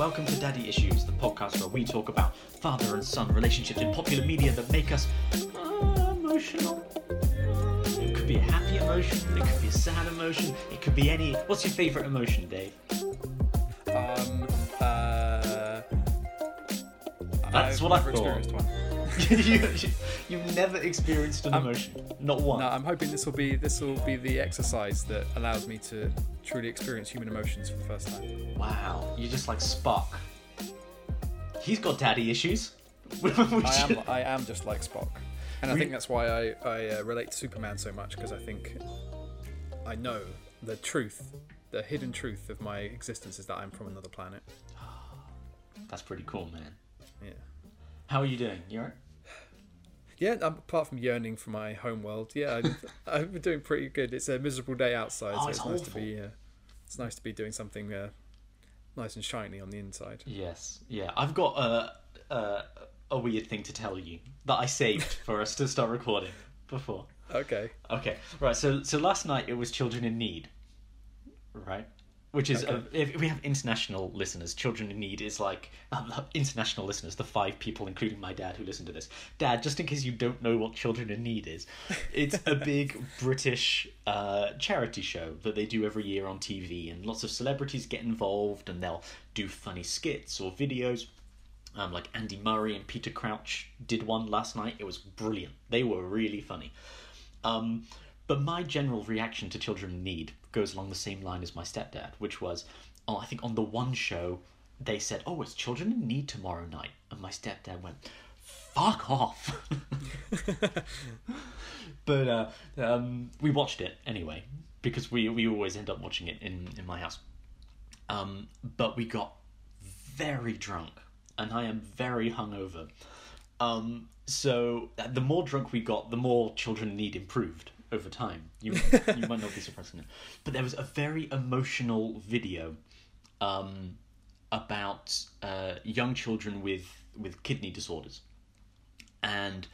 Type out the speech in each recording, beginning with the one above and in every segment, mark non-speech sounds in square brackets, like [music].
welcome to Daddy Issues, the podcast where we talk about father and son relationships in popular media that make us uh, emotional. It could be a happy emotion, it could be a sad emotion, it could be any. What's your favourite emotion, Dave? Um, uh, That's I've what I never thought. experienced one. [laughs] you, you've never experienced an Um, emotion, not one. No, I'm hoping this will be this will be the exercise that allows me to truly experience human emotions for the first time. Wow, you're just like Spock. He's got daddy issues. [laughs] I am [laughs] I am just like Spock, and I think that's why I I uh, relate to Superman so much because I think I know the truth, the hidden truth of my existence is that I'm from another planet. [gasps] That's pretty cool, man. Yeah. How are you doing? You alright? [sighs] Yeah, um, apart from yearning for my home world, yeah, [laughs] I'm doing pretty good. It's a miserable day outside, Oh, so it's it's, nice to be. Uh, it's nice to be doing something uh, nice and shiny on the inside. Yes. Yeah. I've got a, a a weird thing to tell you that I saved for us to start recording before. Okay. Okay. Right. So so last night it was Children in Need. Right. Which is Okay. uh, if we have international listeners, Children in Need is like um, international listeners, the five people, including my dad, who listen to this. Dad, just in case you don't know what Children in Need is, it's a [laughs] big British uh, charity show that they do every year on TV, and lots of celebrities get involved, and they'll do funny skits or videos. Um, like Andy Murray and Peter Crouch did one last night. It was brilliant. They were really funny. Um, but my general reaction to Children in Need goes along the same line as my stepdad, which was, oh, I think on the one show they said, "Oh, it's Children in Need tomorrow night," and my stepdad went, "Fuck off." [laughs] but uh, um, we watched it anyway because we we always end up watching it in in my house. Um, but we got very drunk, and I am very hungover. Um, so uh, the more drunk we got, the more Children in Need improved over time. You [laughs] you might not be surprised to know, but there was a very emotional video um, about uh, young children with with kidney disorders, and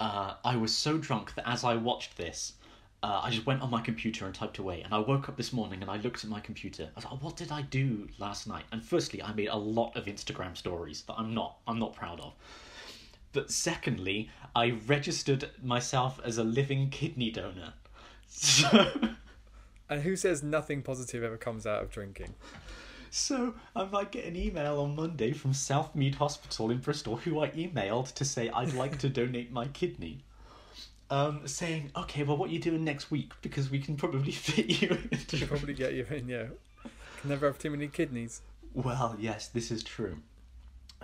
uh, I was so drunk that as I watched this. Uh, I just went on my computer and typed away, and I woke up this morning and I looked at my computer. I was like, oh, "What did I do last night?" And firstly, I made a lot of Instagram stories that I'm not I'm not proud of. But secondly, I registered myself as a living kidney donor. So, [laughs] And who says nothing positive ever comes out of drinking? so I might get an email on Monday from Southmead Hospital in Bristol, who I emailed to say I'd like to [laughs] donate my kidney. Um, saying, okay, well, what are you doing next week? Because we can probably [laughs] fit you into. Probably get you in. Yeah. Can never have too many kidneys. Well, yes, this is true.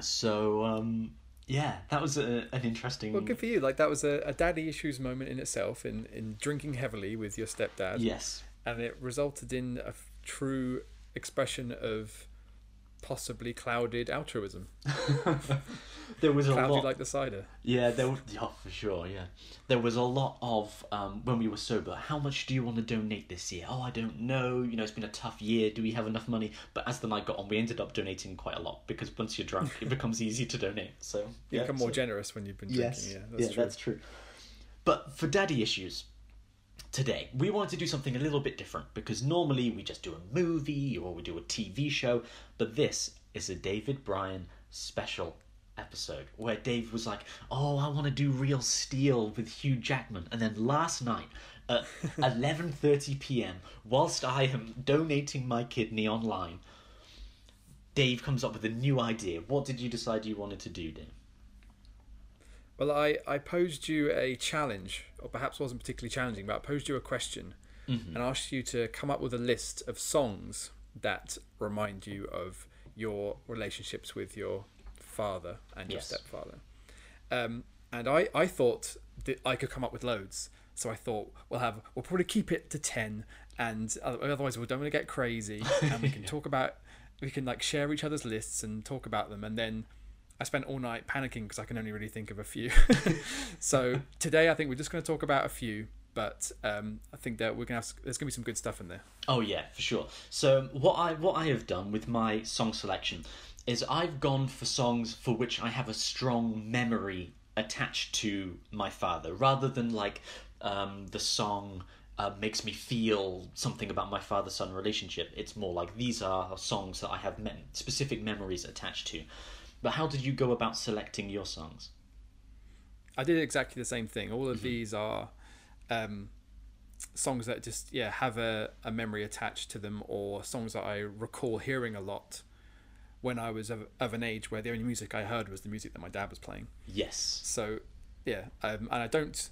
So, um, yeah, that was a, an interesting. Well, good for you. Like that was a, a daddy issues moment in itself, in in drinking heavily with your stepdad. Yes. and it resulted in a f- true expression of possibly clouded altruism. [laughs] there was a Cloudy lot. like the cider. Yeah, there was, yeah, for sure, yeah. There was a lot of, um, when we were sober, how much do you want to donate this year? Oh, I don't know, you know, it's been a tough year, do we have enough money? But as the night got on, we ended up donating quite a lot, because once you're drunk, it becomes easy to donate, so... You yeah, become more so- generous when you've been drinking. Yes, Yeah, yeah, true. that's true. But for daddy issues, today, we wanted to do something a little bit different, because normally we just do a movie, or we do a TV show, but this is a David Bryan special episode where Dave was like, "Oh, I want to do Real Steel with Hugh Jackman," and then last night at [laughs] eleven thirty p.m., whilst I am donating my kidney online, Dave comes up with a new idea. What did you decide you wanted to do, Dave? Well, I, I posed you a challenge, or perhaps wasn't particularly challenging, but I posed you a question Mm-hmm. and asked you to come up with a list of songs that remind you of your relationships with your father and your Yes. stepfather. Um, and I, I thought that I could come up with loads. So I thought we'll have we'll probably keep it to ten, and otherwise we don't want to get crazy, [laughs] and we can talk about we can like share each other's lists and talk about them, and then I spent all night panicking because I can only really think of a few. [laughs] so today I think we're just going to talk about a few, but um, I think that we're gonna have there's gonna be some good stuff in there. Oh yeah, for sure. So what I what I have done with my song selection is I've gone for songs for which I have a strong memory attached to my father, rather than like um, the song uh, makes me feel something about my father son relationship. It's more like these are songs that I have mem- specific memories attached to. But how did you go about selecting your songs? I did exactly the same thing. All of these are um, songs that just yeah have a, a memory attached to them, or songs that I recall hearing a lot when I was of, of an age where the only music I heard was the music that my dad was playing. Yes. So yeah, um, and I don't.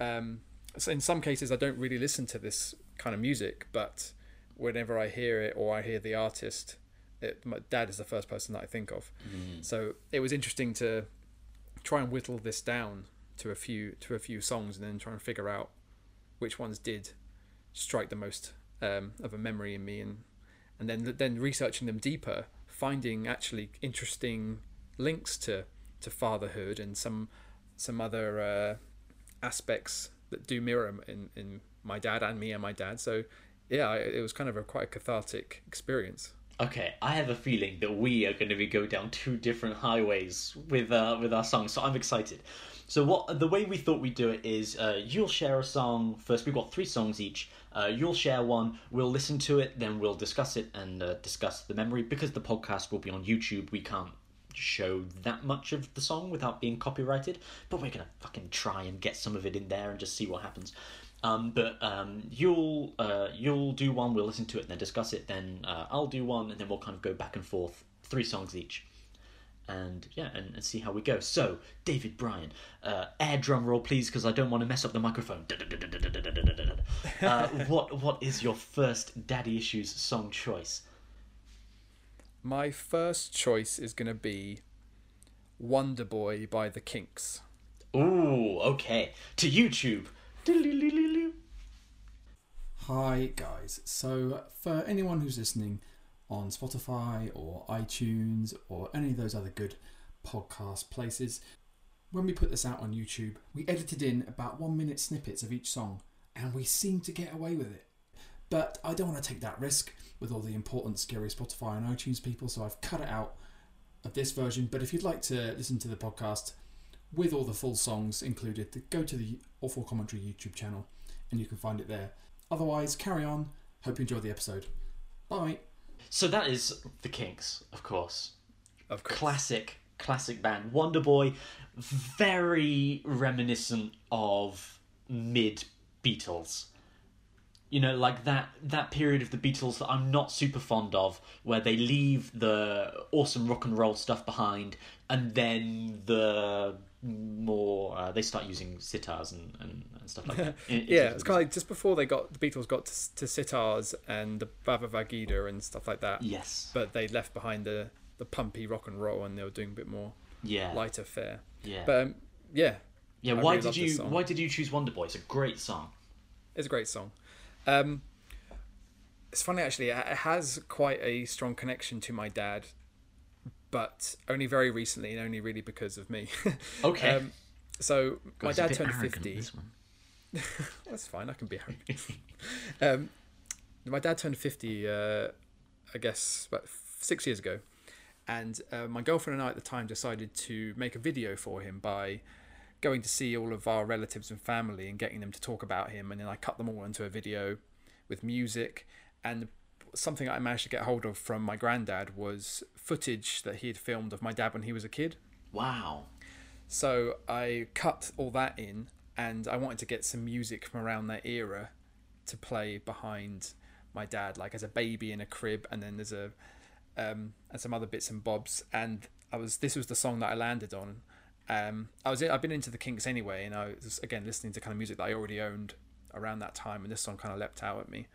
Um, so in some cases, I don't really listen to this kind of music, but whenever I hear it or I hear the artist, it, my dad is the first person that I think of. So it was interesting to try and whittle this down to a few to a few songs, and then try and figure out which ones did strike the most um, of a memory in me, and and then then researching them deeper, finding actually interesting links to to fatherhood and some some other uh, aspects that do mirror in in my dad and me and my dad. So yeah, it was kind of a quite a cathartic experience. Okay, I have a feeling that we are going to be go down two different highways with uh, with our songs, so I'm excited. So what the way we thought we'd do it is uh, you'll share a song first. We've got three songs each. Uh, you'll share one. We'll listen to it, then we'll discuss it and uh, discuss the memory. Because the podcast will be on YouTube, we can't show that much of the song without being copyrighted. But we're gonna fucking try and get some of it in there and just see what happens. Um, but um, you'll uh, you'll do one, we'll listen to it, and then discuss it. Then uh, I'll do one, and then we'll kind of go back and forth, three songs each, and yeah, and, and see how we go. So, David Bryan, uh, air drum roll, please, because I don't want to mess up the microphone. Uh, what what is your first Daddy Issues song choice? My first choice is going to be Wonder Boy by the Kinks. Ooh, okay. To YouTube. Hi guys. So for anyone who's listening on Spotify or iTunes or any of those other good podcast places, when we put this out on YouTube, we edited in about one minute snippets of each song and we seem to get away with it. But I don't want to take that risk with all the important scary Spotify and iTunes people, so I've cut it out of this version. But if you'd like to listen to the podcast with all the full songs included, go to the Awful Commentary YouTube channel and you can find it there. Otherwise, carry on. Hope you enjoy the episode. Bye. So that is the Kinks, of course. Of course. classic classic band wonder boy very reminiscent of mid beatles you know like that that period of the beatles that i'm not super fond of where they leave the awesome rock and roll stuff behind and then the more uh, they start using sitars and, and, and stuff like that. [laughs] In- yeah, it's kind of like just before they got the Beatles got to, to sitars and the Baba Vagita and stuff like that. yes. But they left behind the the pumpy rock and roll and they were doing a bit more yeah. lighter fare. yeah. But um, yeah, yeah I why really did you why did you choose wonder boy? It's a great song. It's a great song. Um, it's funny actually. It has quite a strong connection to my dad, but only very recently, and only really because of me. [laughs] okay um, so my dad turned fifty. [laughs] That's fine. I can be arrogant. [laughs] um, my dad turned fifty. Uh, I guess about six years ago, and uh, my girlfriend and I at the time decided to make a video for him by going to see all of our relatives and family and getting them to talk about him, and then I cut them all into a video with music and something I managed to get hold of from my granddad was footage that he had filmed of my dad when he was a kid. wow So I cut all that in, and I wanted to get some music from around that era to play behind my dad, like as a baby in a crib, and then there's a um, and some other bits and bobs. And I was this was the song that I landed on. Um, I was I've been into the Kinks anyway, and I was again listening to kind of music that I already owned around that time, and this song kind of leapt out at me.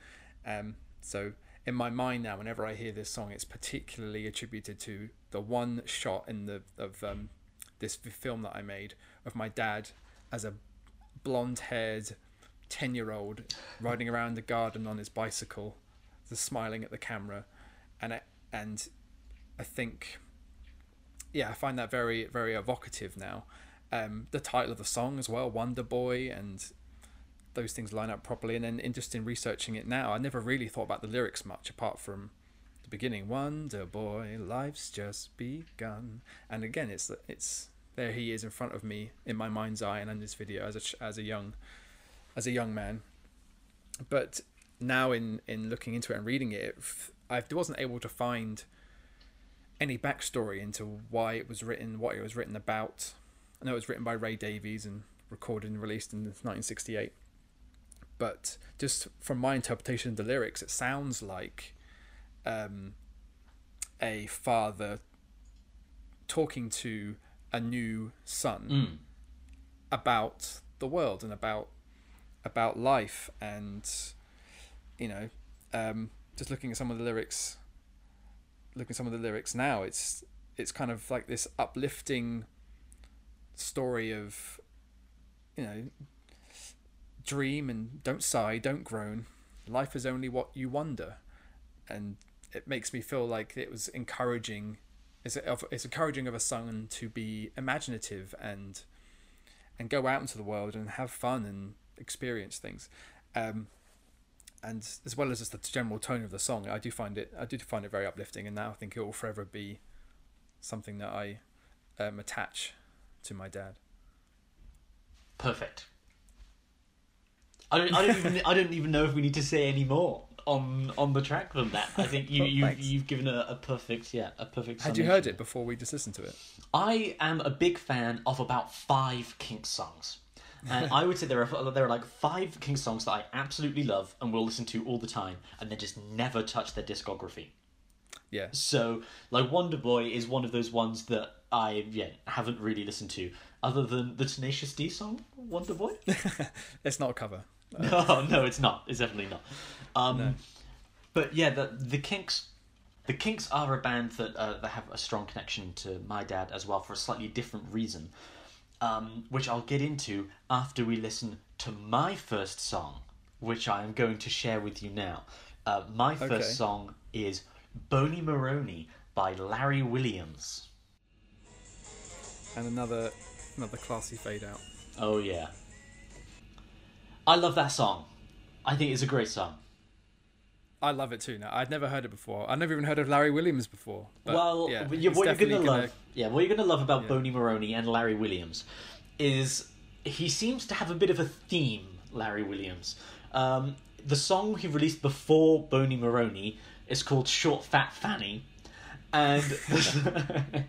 Um, so in my mind now, whenever I hear this song, it's particularly attributed to the one shot in the of um, this film that I made of my dad as a blonde-haired ten-year-old riding around the garden on his bicycle, just smiling at the camera, and I, and I think, yeah, I find that very very evocative now. Um, the title of the song as well, Wonder Boy, and those things line up properly. And then in just in researching it now, I never really thought about the lyrics much apart from the beginning. Wonder Boy, life's just begun. And again, it's it's there he is in front of me in my mind's eye and in this video as a as a young as a young man. but now in in looking into it and reading it, I wasn't able to find any backstory into why it was written, what it was written about. I know it was written by Ray Davies and recorded and released in 1968. But just from my interpretation of the lyrics, it sounds like um, a father talking to a new son Mm. about the world and about about life and you know um, just looking at some of the lyrics looking at some of the lyrics now it's it's kind of like this uplifting story of you know dream and don't sigh don't groan. Life is only what you wonder. And it makes me feel like it was encouraging it's, it's encouraging of a son to be imaginative and and go out into the world and have fun and experience things. Um, and as well as just the general tone of the song i do find it i do find it very uplifting. And now i think it will forever be something that i um, attach to my dad. Perfect. I don't. I don't even. I don't even know if we need to say any more on on the track than that. I think you [laughs] oh, you Thanks. you've given a, a perfect yeah a perfect. had you heard it before we just listened to it I am a big fan of about five Kinks songs. And I would say there are there are like five Kinks songs that I absolutely love and will listen to all the time, and then just never touch their discography. yeah So, like Wonder Boy is one of those ones that I yeah haven't really listened to, other than the Tenacious D song Wonder Boy. [laughs] it's not a cover [laughs] No, no, it's not. It's definitely not. Um, No. But yeah, the the Kinks, the Kinks are a band that uh, that have a strong connection to my dad as well for a slightly different reason, um, which I'll get into after we listen to my first song, which I am going to share with you now. Uh, my first Okay. song is "Bony Moronie" by Larry Williams. and another another classy fade out Oh yeah, I love that song. I think it's a great song. I love it too. Now I'd never heard it before. I'd never even heard of Larry Williams before. But well, yeah, but you- he's what you're definitely gonna, love, yeah, what you're gonna love about Yeah. Bony Moronie and Larry Williams is he seems to have a bit of a theme. Larry Williams, um, the song he released before Bony Moronie is called "Short Fat Fanny," and [laughs]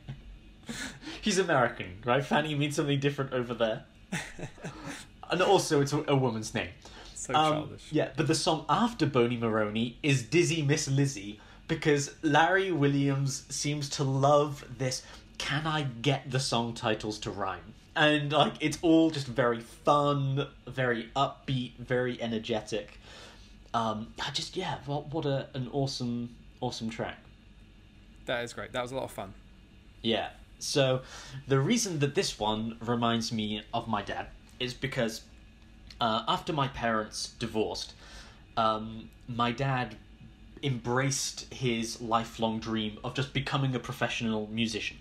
he's American, right? Fanny means something different over there, [laughs] and also it's a, a woman's name. So Um, childish. yeah, but the song after Bony Moronie is Dizzy Miss Lizzy because Larry Williams seems to love this. Can I get the song titles to rhyme? And like it's all just very fun, very upbeat, very energetic. Um, I just yeah, what what a an awesome awesome track. That is great. That was a lot of fun. Yeah. So the reason that this one reminds me of my dad is because uh, after my parents divorced, um, my dad embraced his lifelong dream of just becoming a professional musician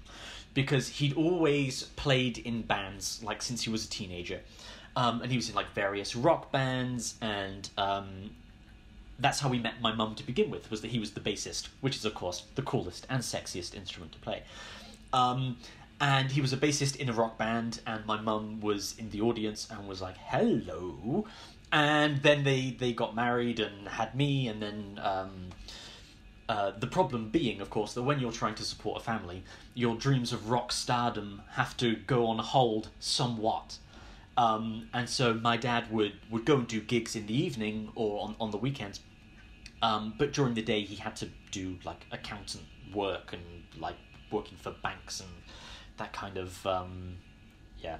because he'd always played in bands like since he was a teenager. Um, and he was in like various rock bands and um, that's how we met my mum to begin with was that he was the bassist which is of course the coolest and sexiest instrument to play. Um, and he was a bassist in a rock band and my mum was in the audience and was like hello and then they they got married and had me and then um, uh, the problem being, of course, that when you're trying to support a family, your dreams of rock stardom have to go on hold somewhat. Um, and so my dad would, would go and do gigs in the evening or on, on the weekends. Um, but during the day, he had to do like accountant work and like working for banks and that kind of, um, yeah,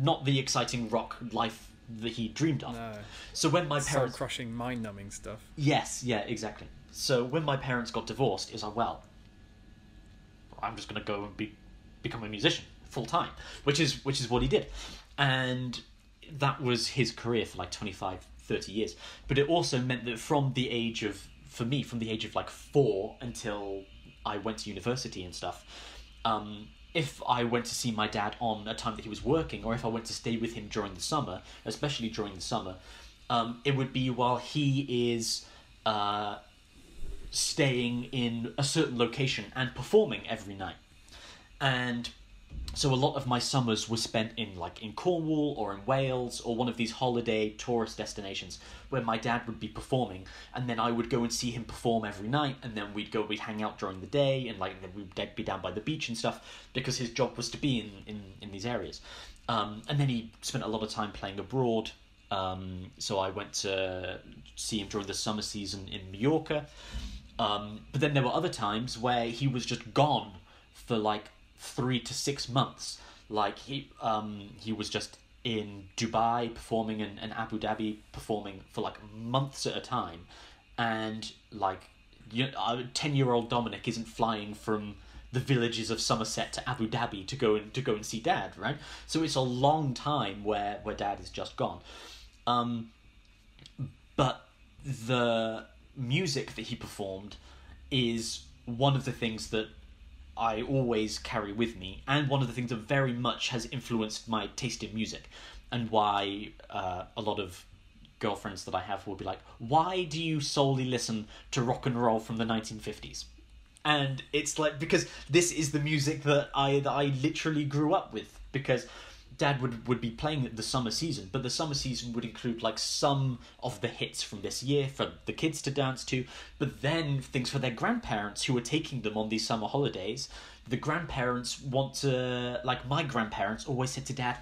not the exciting rock life that he dreamed of. No. So when my Soul parents crushing, mind numbing stuff. Yes, yeah, exactly. So when my parents got divorced, is like, well, I'm just gonna go and be become a musician full time, which is which is what he did, and that was his career for like 25, 30 years. But it also meant that from the age of for me, from the age of like four until I went to university and stuff, um, if I went to see my dad on a time that he was working, or if I went to stay with him during the summer, especially during the summer, um, it would be while he is uh, staying in a certain location and performing every night. And so a lot of my summers were spent in like in Cornwall or in Wales or one of these holiday tourist destinations where my dad would be performing and then I would go and see him perform every night and then we'd go we'd hang out during the day and like we'd be down by the beach and stuff because his job was to be in in, in these areas. Um, and then he spent a lot of time playing abroad. Um, so I went to see him during the summer season in Mallorca. Um, but then there were other times where he was just gone for like three to six months. Like he um he was just in Dubai performing and, and Abu Dhabi performing for like months at a time, and like you ten year old Dominic isn't flying from the villages of Somerset to Abu Dhabi to go and to go and see Dad, right? So it's a long time where where Dad is just gone. Um, but the music that he performed is one of the things that I always carry with me, and one of the things that very much has influenced my taste in music, and why uh, a lot of girlfriends that I have will be like, "Why do you solely listen to rock and roll from the 1950s?" And it's like because this is the music that I that I literally grew up with because dad would, would be playing the summer season, but the summer season would include like some of the hits from this year for the kids to dance to, but then things for their grandparents who are taking them on these summer holidays. The grandparents want to, like my grandparents always said to dad,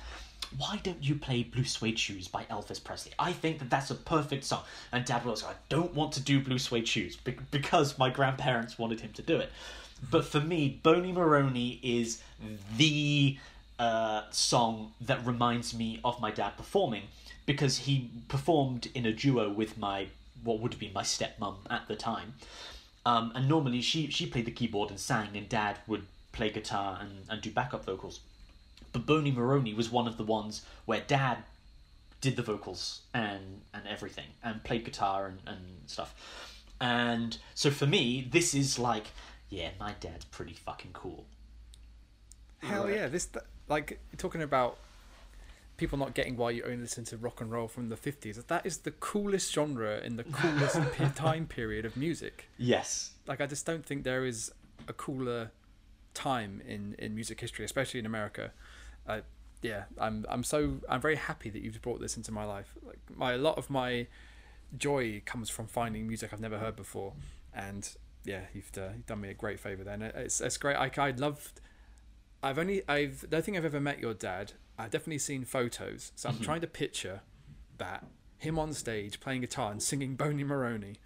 why don't you play Blue Suede Shoes by Elvis Presley? I think that that's a perfect song. And dad was like, I don't want to do Blue Suede Shoes because my grandparents wanted him to do it. But for me, Bony Moronie is the uh, song that reminds me of my dad performing because he performed in a duo with my what would be my stepmom at the time. Um, and normally she she played the keyboard and sang, and dad would play guitar and, and do backup vocals. But Bony Moronie was one of the ones where dad did the vocals and and everything and played guitar and, and stuff. And so for me, this is like, yeah, my dad's pretty fucking cool. Hell right. yeah! This like talking about people not getting why you only listen to rock and roll from the 50s that is the coolest genre in the coolest [laughs] time period of music. Yes. Like i just don't think there is a cooler time in in music history especially in america. Uh, yeah i'm i'm so i'm very happy that you've brought this into my life. Like my a lot of my joy comes from finding music i've never heard before. And yeah you've, uh, you've done me a great favor then it's, it's great. I, I loved I've only I've I don't think I've ever met your dad. I've definitely seen photos, so I'm mm-hmm. trying to picture that him on stage playing guitar and singing Bony Moronie,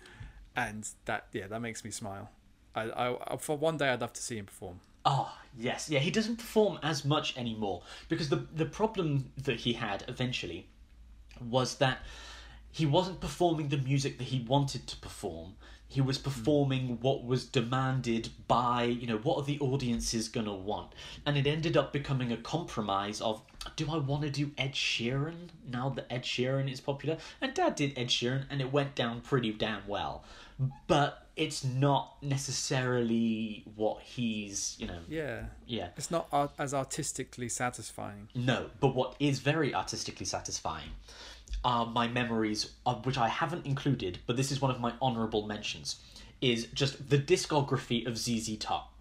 and that yeah that makes me smile. I, I for one day I'd love to see him perform. Oh yes, yeah. He doesn't perform as much anymore because the the problem that he had eventually was that he wasn't performing the music that he wanted to perform he was performing what was demanded by you know what are the audiences gonna want? And it ended up becoming a compromise of do i want to do ed sheeran now that ed sheeran is popular? And dad did ed sheeran and it went down pretty damn well. But it's not necessarily what he's you know yeah. yeah. It's not art- as artistically satisfying. No but what is very artistically satisfying are my memories, of which I haven't included, but this is one of my honourable mentions, is just the discography of ZZ Top,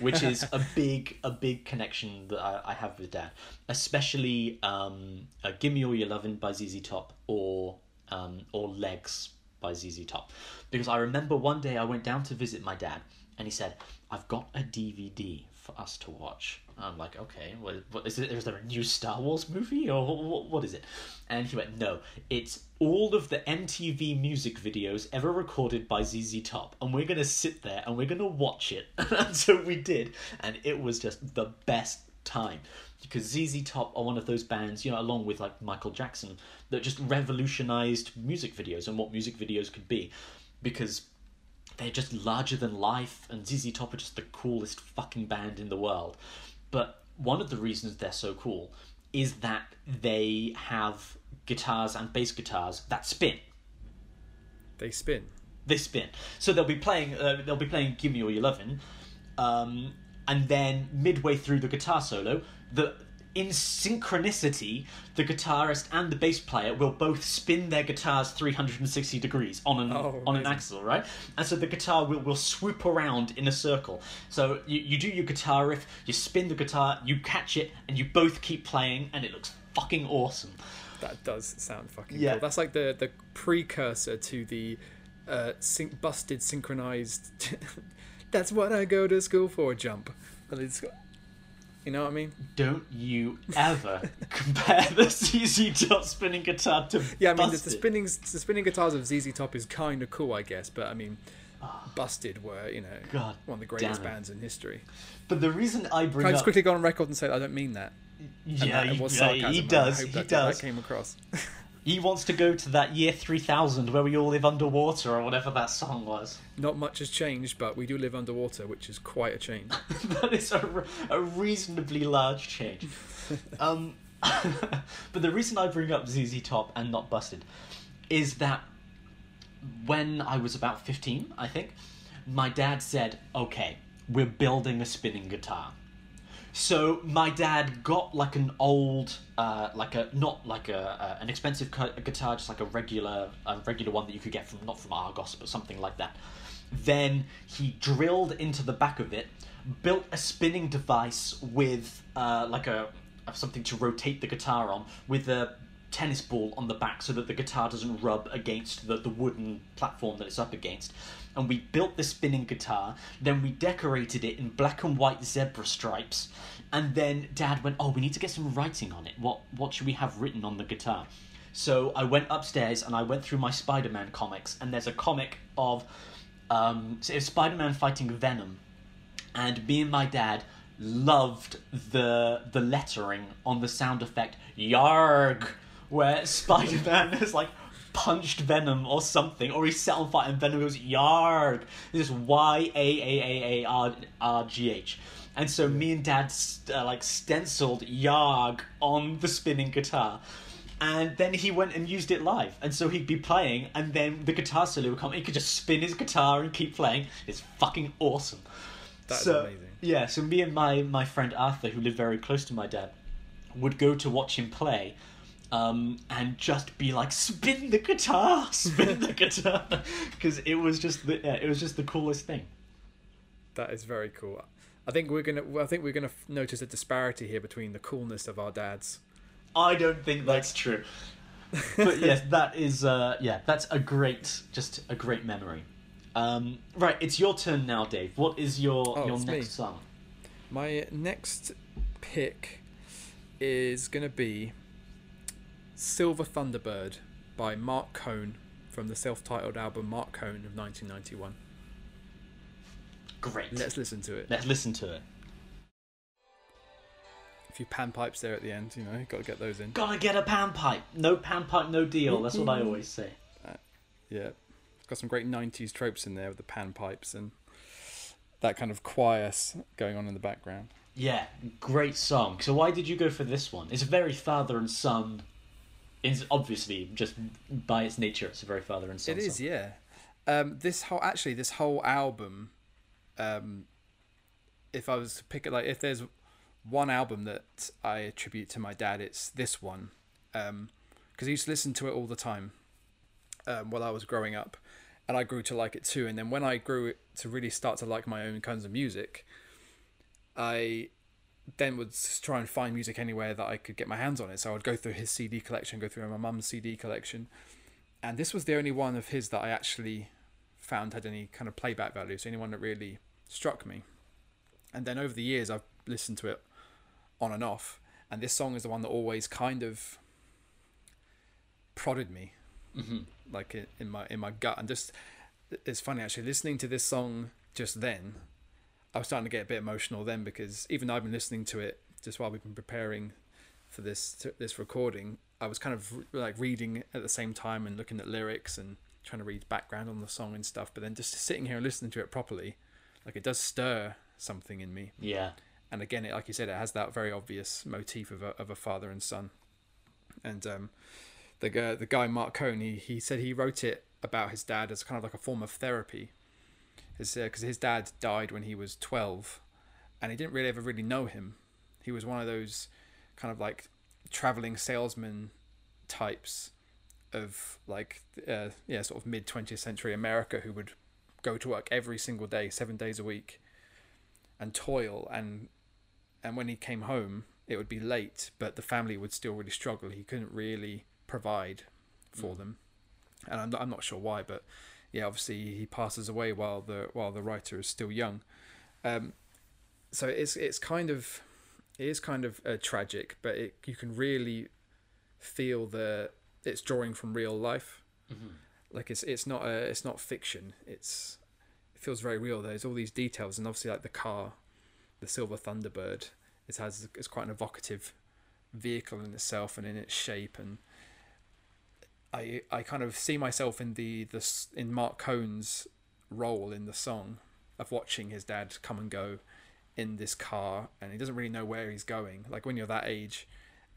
which is a [laughs] big a big connection that I, I have with Dad, especially um, uh, "Give Me All Your Lovin'" by ZZ Top or um, or "Legs" by ZZ Top, because I remember one day I went down to visit my dad, and he said, "I've got a DVD for us to watch." I'm like, okay, what, what is it? Is there a new Star Wars movie or what, what is it? And he went, no, it's all of the MTV music videos ever recorded by ZZ Top, and we're gonna sit there and we're gonna watch it. [laughs] and so we did, and it was just the best time because ZZ Top are one of those bands, you know, along with like Michael Jackson, that just revolutionized music videos and what music videos could be, because they're just larger than life, and ZZ Top are just the coolest fucking band in the world. But one of the reasons they're so cool is that they have guitars and bass guitars that spin. They spin. They spin. So they'll be playing. Uh, they'll be playing "Give Me All Your Lovin'," um, and then midway through the guitar solo, the in synchronicity, the guitarist and the bass player will both spin their guitars 360 degrees on an Oh, on an axle, right? And so the guitar will, will swoop around in a circle. So you, you do your guitar riff, you spin the guitar, you catch it, and you both keep playing, and it looks fucking awesome. That does sound fucking Yeah. cool. That's like the the precursor to the uh, syn- busted synchronized. [laughs] That's what I go to school for. Jump. But it's got- You know what I mean? Don't you ever [laughs] compare the ZZ Top spinning guitar to Yeah, I mean the, the spinning the spinning guitars of ZZ Top is kind of cool, I guess. But I mean, Busted were you know Ah. God one of the greatest bands in history. But the reason I bring Can I just up quickly go on record and say I don't mean that? And yeah, that it he, yeah, he does, he that, does. That came across. [laughs] He wants to go to that year 3000 where we all live underwater or whatever that song was. Not much has changed, but we do live underwater, which is quite a change. [laughs] that is a, a reasonably large change. [laughs] um, [laughs] but the reason I bring up ZZ Top and not Busted is that when I was about 15, I think, my dad said, okay, we're building a spinning guitar. So my dad got like an old, uh, like a not like a uh, an expensive guitar, just like a regular a regular one that you could get from not from Argos, but something like that. Then he drilled into the back of it, built a spinning device with uh, like a something to rotate the guitar on, with a tennis ball on the back so that the guitar doesn't rub against the, the wooden platform that it's up against. And we built the spinning guitar, then we decorated it in black and white zebra stripes, and then Dad went, Oh, we need to get some writing on it. What what should we have written on the guitar? So I went upstairs and I went through my Spider Man comics, and there's a comic of um, so it's Spider Man fighting Venom, and me and my dad loved the the lettering on the sound effect yarg where [laughs] spider-man is like punched venom or something or he set on fire and venom goes yarg. This is y-a-a-a-a-r-g-h and so me and dad st- uh, like stenciled yarg on the spinning guitar. And then he went and used it live. And so he'd be playing and then the guitar solo would come he could just spin his guitar and keep playing. It's fucking awesome. That's so, amazing. Yeah, so me and my, my friend Arthur, who lived very close to my dad, would go to watch him play um, and just be like, spin the guitar, [laughs] spin the guitar. [laughs] Because it was just the yeah, it was just the coolest thing. That is very cool. I think we're gonna. I think we're gonna f- notice a disparity here between the coolness of our dads. I don't think that's true. but yes, [laughs] that is uh, yeah, that's a great just a great memory. Um, right, it's your turn now, Dave. What is your Oh, your next me. song? My next pick is gonna be "Silver Thunderbird" by Marc Cohn from the self-titled album Marc Cohn of 1991. Great. Let's listen to it. Let's listen to it. A few panpipes there at the end, you know, got to get those in. Gotta get a pan pipe. No pan pipe, no deal. That's what I mm-hmm. always say. Uh, yeah, it's got some great '90s tropes in there with the panpipes and that kind of choir going on in the background. Yeah, great song. So why did you go for this one? It's a very father and son. It's obviously just by its nature, it's a very father and son. It is, song. yeah. Um, this whole actually, this whole album, um, if I was to pick it, like if there's one album that I attribute to my dad, it's this one, because he used to listen to it all the time um, while I was growing up, and I grew to like it too. And then when I grew to really start to like my own kinds of music, I then would try and find music anywhere that I could get my hands on it. So I would go through his CD collection, go through my mum's CD collection, and this was the only one of his that I actually found had any kind of playback value. So anyone that really struck me. And then over the years, I've listened to it on and off, and this song is the one that always kind of prodded me, hmm like in my in my gut. And just it's funny actually listening to this song just then. I was starting to get a bit emotional then because even though I've been listening to it just while we've been preparing for this this recording, I was kind of like reading at the same time and looking at lyrics and trying to read background on the song and stuff. But then just sitting here and listening to it properly, like it does stir something in me. Yeah. And again, it, like you said, it has that very obvious motif of a, of a father and son. And um, the guy, the guy Marc Cohn, he, he said he wrote it about his dad as kind of like a form of therapy, because his dad died when he was twelve, and he didn't really ever really know him. He was one of those kind of like traveling salesman types of like uh, yeah sort of mid 20th century America who would go to work every single day, seven days a week, and toil and and when he came home it would be late, but the family would still really struggle. He couldn't really provide for them, and I'm not, I'm not sure why, but yeah, obviously he passes away while the while the writer is still young. Um, so it's it's kind of it is kind of uh, tragic, but it, you can really feel the it's drawing from real life. Like it's it's not a it's not fiction. It's it feels very real. There's all these details, and obviously like the car, the silver Thunderbird, it has it's quite an evocative vehicle in itself and in its shape and. I, I kind of see myself in the, the in Marc Cohn's role in the song of watching his dad come and go in this car and he doesn't really know where he's going. Like when you're that age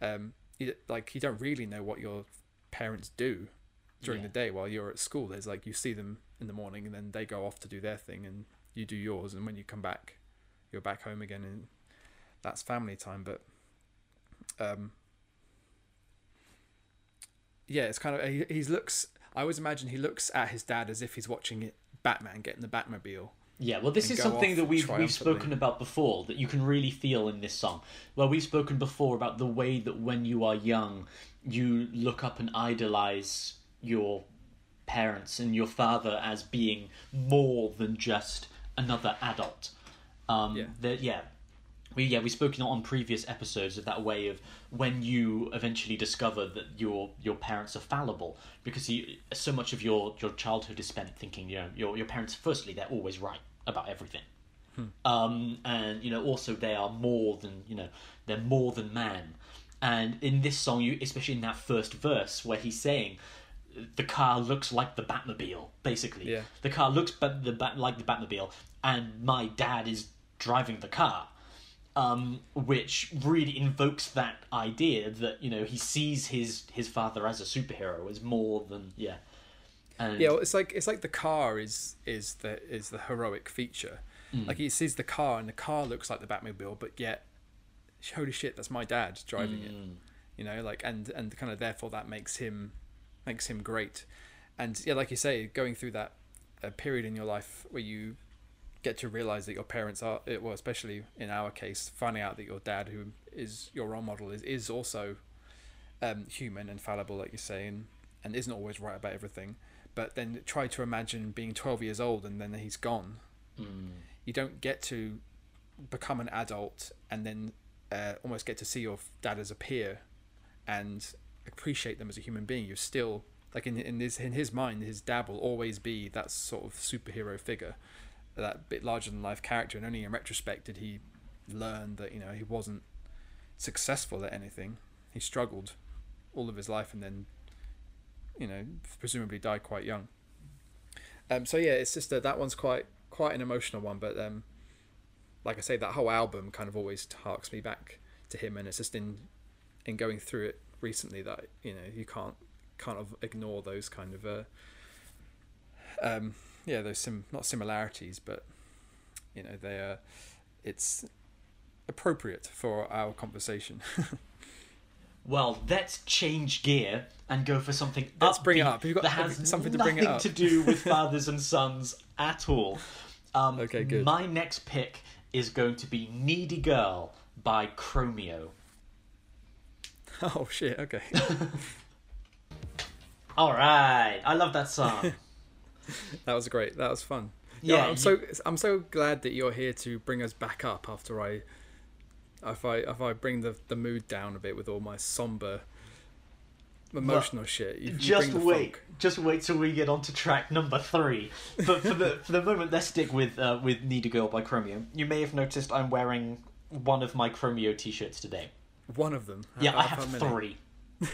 um you, like you don't really know what your parents do during Yeah. the day while you're at school. There's like you see them in the morning and then they go off to do their thing and you do yours and when you come back you're back home again and that's family time. But um yeah it's kind of he, he looks i always imagine he looks at his dad as if he's watching it batman getting the batmobile Yeah, well, this is something that we've we've spoken about before that you can really feel in this song. Well, we've spoken before about the way that when you are young, you look up and idolize your parents and your father as being more than just another adult. Um, Yeah. that yeah, we yeah we've spoken on previous episodes of that way of when you eventually discover that your your parents are fallible because you, so much of your your childhood is spent thinking you know your your parents firstly they're always right about everything um and you know also they are more than you know they're more than man and in this song you especially in that first verse where he's saying the car looks like the Batmobile, basically. Yeah. The car looks but the bat like the Batmobile, and my dad is driving the car, um, which really invokes that idea that you know he sees his his father as a superhero as more than yeah. And, Yeah, well, it's like it's like the car is is the is the heroic feature. Like he sees the car and the car looks like the Batmobile, but yet, holy shit, that's my dad driving it. You know, like and and kind of therefore that makes him makes him great. And yeah, like you say, going through that uh, period in your life where you get to realize that your parents are eh, well, especially in our case, finding out that your dad, who is your role model, is is also um, human and fallible, like you're saying and isn't always right about everything. But then try to imagine being 12 years old and then he's gone. You don't get to become an adult and then uh, almost get to see your dad as a peer and appreciate them as a human being. You're still like in in his in his mind, his dad will always be that sort of superhero figure, that bit larger than life character. And only in retrospect did he learn that you know he wasn't successful at anything. He struggled all of his life and then you know presumably died quite young. Um, so yeah, it's just that that one's quite quite an emotional one, but um, like I say, that whole album kind of always harks me back to him, and it's just in in going through it recently that you know you can't kind of ignore those kind of uh, um, yeah those sim not similarities, but you know they are it's appropriate for our conversation. [laughs] Well, let's change gear and go for something. Let's bring it up. Have you got- has something to bring it nothing up? to do with [laughs] fathers and sons at all. Um, Okay, good. My next pick is going to be "Needy Girl" by Chromeo. [laughs] oh shit! Okay. All right, I love that song. [laughs] That was great. That was fun. Yeah, Yeah, I'm so I'm so glad that you're here to bring us back up after I, if I if I bring the the mood down a bit with all my somber, emotional shit. You, you just the wait, funk. just wait till we get on to track number three. But for the for the moment, let's stick with uh, with Needy Girl" by Chromeo. You may have noticed I'm wearing one of my Chromeo t-shirts today. One of them. How- Yeah, I have three. [laughs]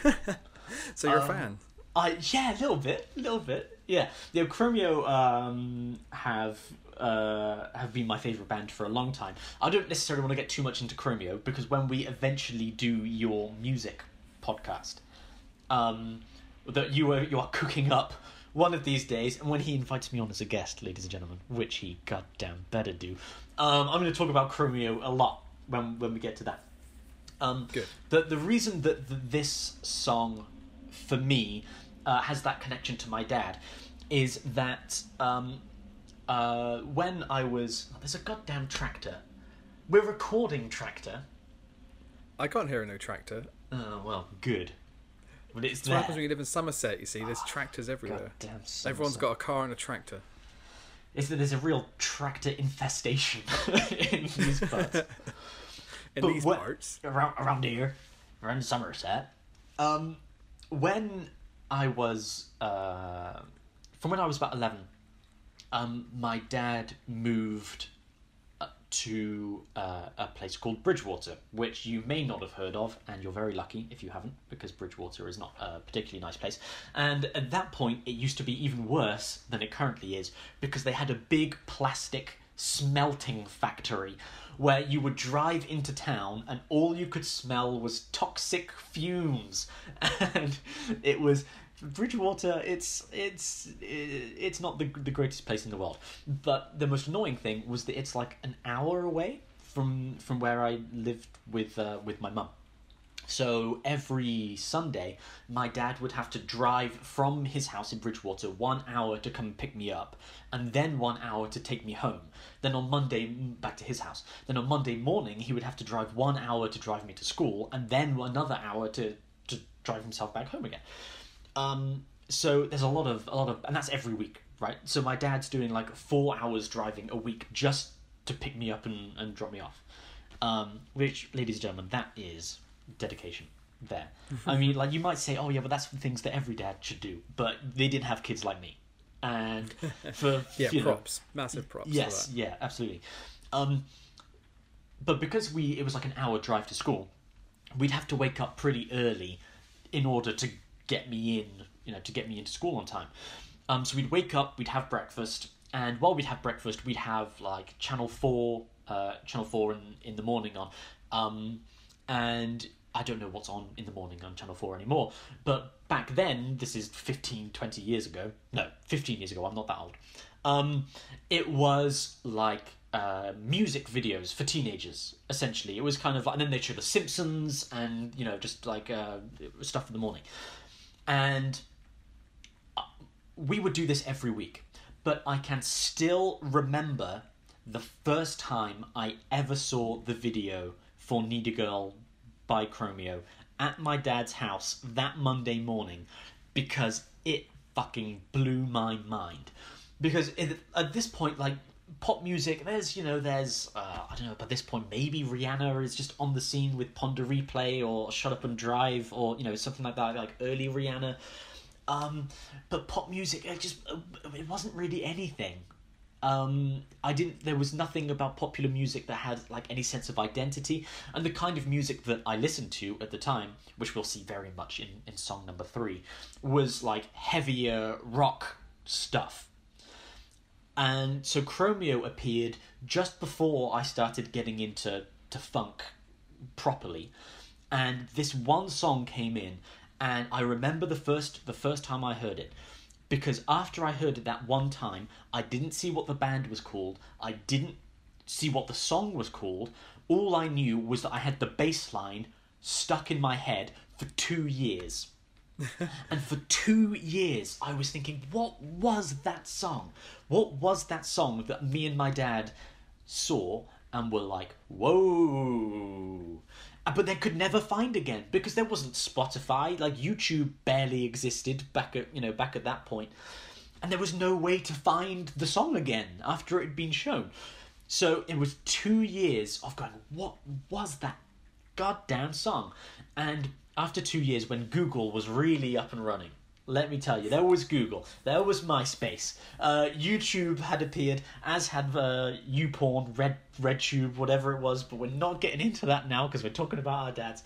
So you're Um, a fan. I yeah, a little bit, a little bit. Yeah, the know, Chromeo um, have uh, have been my favorite band for a long time. I don't necessarily want to get too much into Chromeo because when we eventually do your music podcast, um, that you are you are cooking up one of these days, and when he invites me on as a guest, ladies and gentlemen, which he goddamn better do, um, I'm going to talk about Chromeo a lot when when we get to that. Um, Good. The the reason that th- this song, for me, uh, has that connection to my dad, is that um, uh, when I was oh, there's a goddamn tractor. We're recording tractor. I can't hear a no tractor. Oh well, good. But it's what happens when you live in Somerset. You see, there's tractors everywhere. Goddamn Everyone's Somerset. got a car and a tractor. Is that there's a real tractor infestation [laughs] in these [laughs] parts. In But these what- parts, around around here, around Somerset. Um, when I was uh, from when I was about eleven, um, my dad moved uh, to uh, a place called Bridgewater, which you may not have heard of, and you're very lucky if you haven't, because Bridgewater is not a particularly nice place. And at that point, it used to be even worse than it currently is, because they had a big plastic smelting factory where you would drive into town and all you could smell was toxic fumes [laughs] and it was Bridgewater it's it's it's not the the greatest place in the world but the most annoying thing was that it's like an hour away from from where I lived with uh, with my mum so every Sunday, my dad would have to drive from his house in Bridgewater one hour to come pick me up, and then one hour to take me home. Then on Monday, back to his house. Then on Monday morning, he would have to drive one hour to drive me to school, and then another hour to, to drive himself back home again. Um, so there's a lot of a lot of, and that's every week, right? So my dad's doing like four hours driving a week just to pick me up and, and drop me off. Um, which, ladies and gentlemen, that is dedication there. [laughs] I mean, like you might say, oh yeah, but that's the things that every dad should do. But they didn't have kids like me, and [laughs] for yeah, you know, props, massive props. Yes, yeah, absolutely. Um, but because we it was like an hour drive to school, we'd have to wake up pretty early in order to get me in, you know, to get me into school on time. Um, so we'd wake up, we'd have breakfast, and while we'd have breakfast, we'd have like Channel Four, uh, Channel Four in in the morning on, um, and I don't know what's on in the morning on Channel 4 anymore, but back then, this is 15, 20 years ago, no, 15 years ago, I'm not that old, um, it was like uh, music videos for teenagers, essentially. It was kind of and then they'd show The Simpsons and, you know, just like uh, stuff in the morning. And we would do this every week, but I can still remember the first time I ever saw the video for Needy Girl by Chromeo at my dad's house that Monday morning because it fucking blew my mind. Because at this point, like pop music, there's you know, there's uh, I don't know, by this point maybe Rihanna is just on the scene with Pon de Replay or Shut Up and Drive or you know something like that, like early Rihanna. Um, but pop music, it just it wasn't really anything um, I didn't. There was nothing about popular music that had like any sense of identity, and the kind of music that I listened to at the time, which we'll see very much in in song number three, was like heavier rock stuff. And so Chromeo appeared just before I started getting into to funk properly, and this one song came in, and I remember the first the first time I heard it because after I heard it that one time, I didn't see what the band was called. I didn't see what the song was called. All I knew was that I had the bass line stuck in my head for two years. [laughs] and for two years, I was thinking, what was that song? What was that song that me and my dad saw and were like, whoa? Uh, But they could never find again because there wasn't Spotify. Like YouTube barely existed back at you know back at that point, and there was no way to find the song again after it had been shown. So it was two years of going, what was that goddamn song? And after two years, when Google was really up and running, let me tell you, there was Google, there was MySpace, uh, YouTube had appeared, as had uh, YouPorn, Red RedTube, whatever it was. But we're not getting into that now because we're talking about our dads.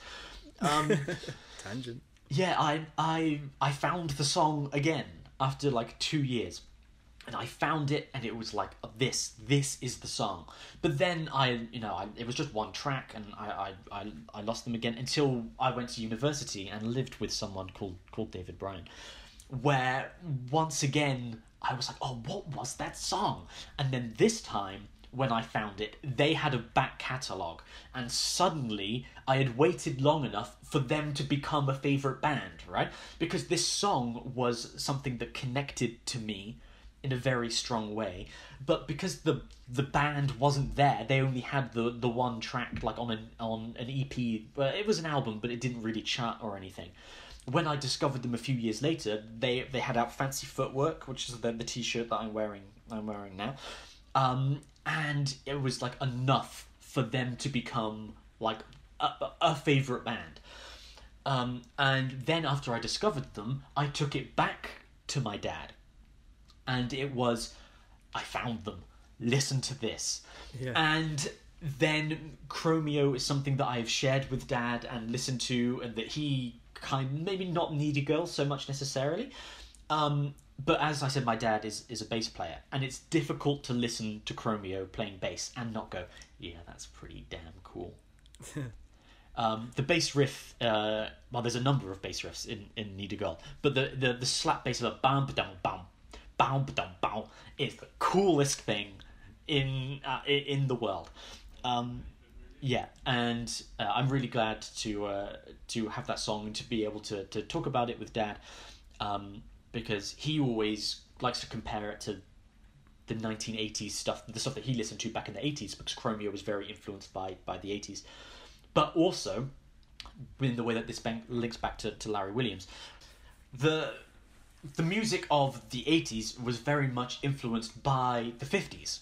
Um, [laughs] Tangent. yeah, I I I found the song again after like two years, and I found it, and it was like uh, this. This is the song. But then I, you know, I, it was just one track, and I, I I I lost them again until I went to university and lived with someone called called David Bryan, where once again I was like, oh, what was that song? And then this time when I found it, they had a back catalogue, and suddenly I had waited long enough for them to become a favourite band, right? Because this song was something that connected to me in a very strong way. But because the the band wasn't there, they only had the the one track like on an on an EP. It was an album, but it didn't really chart or anything. When I discovered them a few years later, they they had out Fancy Footwork, which is the, the t-shirt that I'm wearing I'm wearing now. Um, and it was like enough for them to become like a, a favorite band. Um, and then after I discovered them, I took it back to my dad, and it was, I found them. Listen to this, Yeah. and then Chromeo is something that I have shared with Dad and listened to, and that he kind maybe not needy girl so much necessarily. Um, but as I said, my dad is is a bass player, and it's difficult to listen to Chromeo playing bass and not go, yeah, that's pretty damn cool. [laughs] um, the bass riff, uh, well, there's a number of bass riffs in in Needy Girl, but the the, the slap bass of a bam bam bam ba dum bam is the coolest thing in uh, in the world. Um, yeah, and uh, I'm really glad to uh, to have that song and to be able to to talk about it with Dad, um, because he always likes to compare it to the 1980s stuff, the stuff that he listened to back in the 80s, because Chromeo was very influenced by by the 80s, but also in the way that this bank links back to, to Larry Williams, the the music of the 80s was very much influenced by the 50s.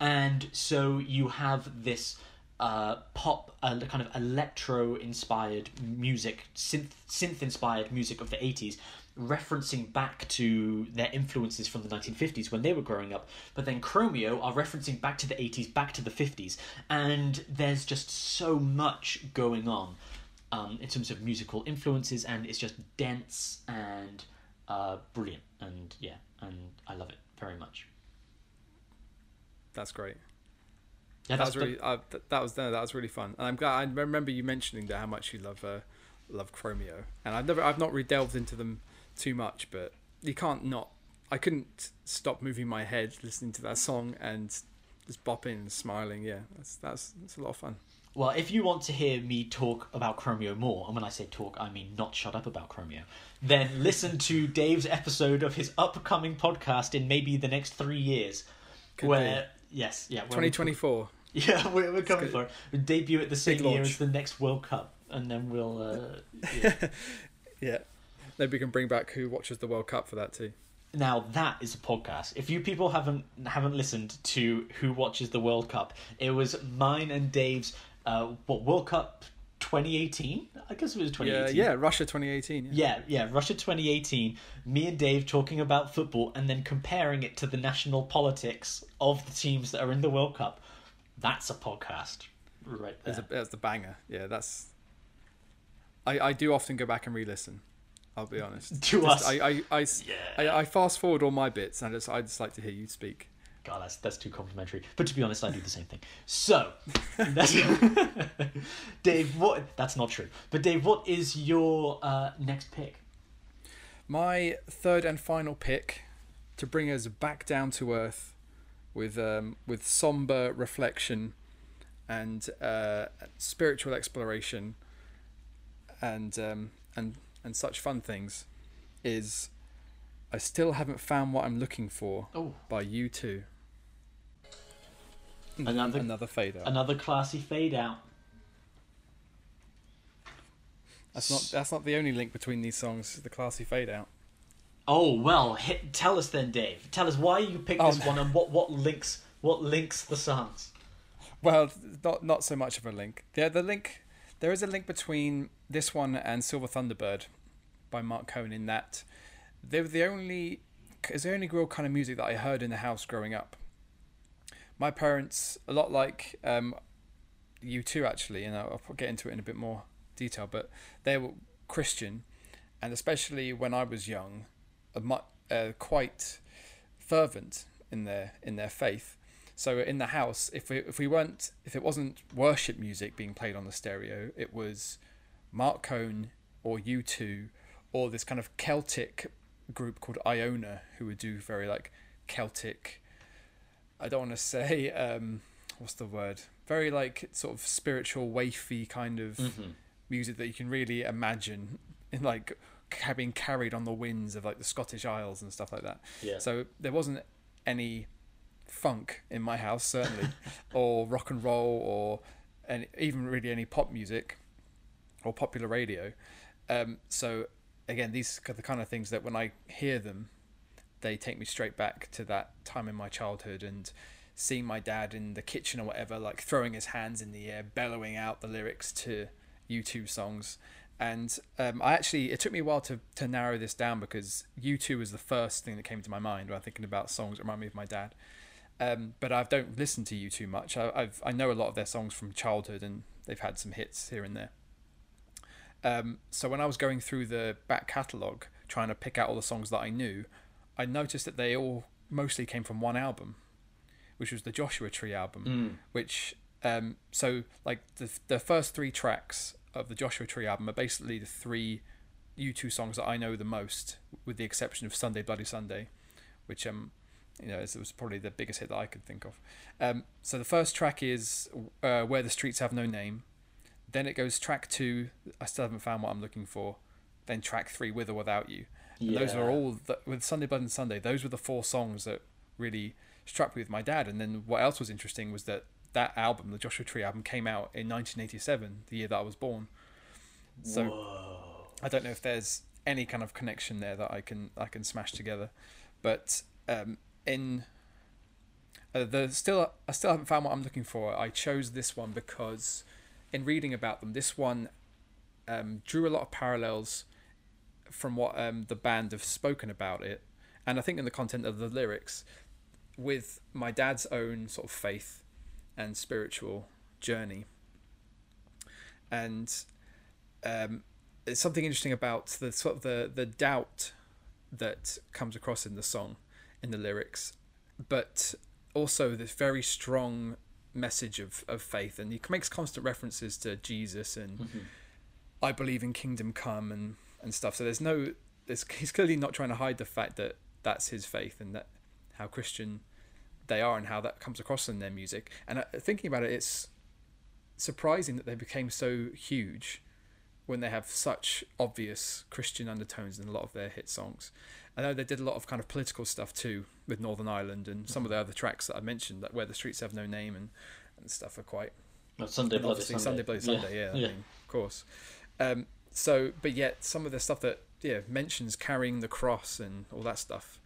And so you have this uh, pop, uh, kind of electro inspired music, synth synth inspired music of the 80s, referencing back to their influences from the 1950s when they were growing up. But then Chromeo are referencing back to the 80s, back to the 50s. And there's just so much going on um, in terms of musical influences, and it's just dense and uh, brilliant. And yeah, and I love it very much. That's great. Yeah, that was really uh, th- that was no, that was really fun. And I'm glad I remember you mentioning that how much you love uh, love Chromeo. And I've never I've not really delved into them too much, but you can't not. I couldn't stop moving my head listening to that song and just bopping and smiling. Yeah, that's that's that's a lot of fun. Well, if you want to hear me talk about Chromeo more, and when I say talk, I mean not shut up about Chromeo, then listen to Dave's episode of his upcoming podcast in maybe the next three years. Could where, yes, yeah. where we- 2024. [laughs] Yeah, we're, we're coming for it. We debut at the same Big year launch. as the next World Cup, and then we'll. Uh, [laughs] yeah. Yeah. Maybe we can bring back who watches the World Cup for that too. Now that is a podcast. If you people haven't haven't listened to Who Watches the World Cup, it was mine and Dave's uh, what World Cup 2018. I guess it was Yeah, 2018. yeah, Russia 2018. Yeah. Yeah, yeah, Russia 2018. Me and Dave talking about football and then comparing it to the national politics of the teams that are in the World Cup. That's a podcast, right there. That's, a, that's the banger. Yeah, that's. I, I do often go back and re-listen. I'll be honest. [laughs] To Just- us. I, I, I, Yeah. I, I fast forward all my bits, and I just I just like to hear you speak. God, that's that's too complimentary. But to be honest, I do the same thing. So, [laughs] that's, [laughs] Dave, what? That's not true. But Dave, what is your uh, next pick? My third and final pick to bring us back down to earth, with um, with somber reflection, and uh, spiritual exploration, and um, and and such fun things, is I still haven't found what I'm looking for Oh, by U2. Hmm. Another- another fade out. another classy fade out. That's not that's not the only link between these songs. The classy fade out. Oh well, hit, tell us then, Dave. Tell us why you picked Oh, this no. one and what what links what links the songs. Well, not not so much of a link. Yeah, the link there is a link between this one and Silver Thunderbird by Marc Cohn in that they were the only is the only real kind of music that I heard in the house growing up. My parents, a lot like um, you two actually, and I'll I'll get into it in a bit more detail, but they were Christian, and especially when I was young, uh, quite fervent in their in their faith. So in the house, if we if we weren't if it wasn't worship music being played on the stereo, it was Marc Cohn or U2 or this kind of Celtic group called Iona who would do very like Celtic I don't want to say um, what's the word? Very like sort of spiritual, wafy kind of Mhm. music that you can really imagine in like being carried on the winds of like the Scottish Isles and stuff like that. Yeah. So there wasn't any funk in my house, certainly, [laughs] or rock and roll, or any, even really any pop music or popular radio. Um, so again, these are the kind of things that when I hear them, they take me straight back to that time in my childhood and seeing my dad in the kitchen or whatever, like throwing his hands in the air, bellowing out the lyrics to U2 songs. And um, I actually, it took me a while to, to narrow this down because U2 was the first thing that came to my mind when I'm thinking about songs that remind me of my dad. Um, but I don't listen to U2 much. I, I've I know a lot of their songs from childhood, and they've had some hits here and there. Um, so when I was going through the back catalogue, trying to pick out all the songs that I knew, I noticed that they all mostly came from one album, which was the Joshua Tree album. Mm. Which um, so like the the first three tracks of the Joshua Tree album are basically the three U2 songs that I know the most, with the exception of Sunday Bloody Sunday, which um you know is, was probably the biggest hit that I could think of. Um, so the first track is uh, Where the Streets Have No Name. Then it goes track two. I still haven't found what I'm looking for. Then track three, With or Without You. And those were Yeah. all the, with Sunday Blood and Sunday. Those were the four songs that really struck me with my dad. And then what else was interesting was that that album, the Joshua Tree album, came out in 1987, the year that I was born. So Whoa. I don't know if there's any kind of connection there that I can I can smash together, but um, in uh, the still I still haven't found what I'm looking for. I chose this one because in reading about them, this one um, drew a lot of parallels from what um, the band have spoken about it, and I think in the content of the lyrics, with my dad's own sort of faith and spiritual journey, and um, it's something interesting about the sort of the the doubt that comes across in the song, in the lyrics, but also this very strong message of, of faith, and he makes constant references to Jesus and Mhm. I believe in kingdom come and and stuff. So there's no there's [laughs] he's clearly not trying to hide the fact that that's his faith and that how Christian they are and how that comes across in their music. And uh, thinking about it, it's surprising that they became so huge when they have such obvious Christian undertones in a lot of their hit songs. I know they did a lot of kind of political stuff too with Northern Ireland and some of the other tracks that I mentioned, like where the streets have no name and, and stuff are quite Well, Sunday Bloody Sunday. Bloody Sunday, yeah, I yeah. mean, of course. Um, so, but yet some of the stuff that yeah mentions carrying the cross and all that stuff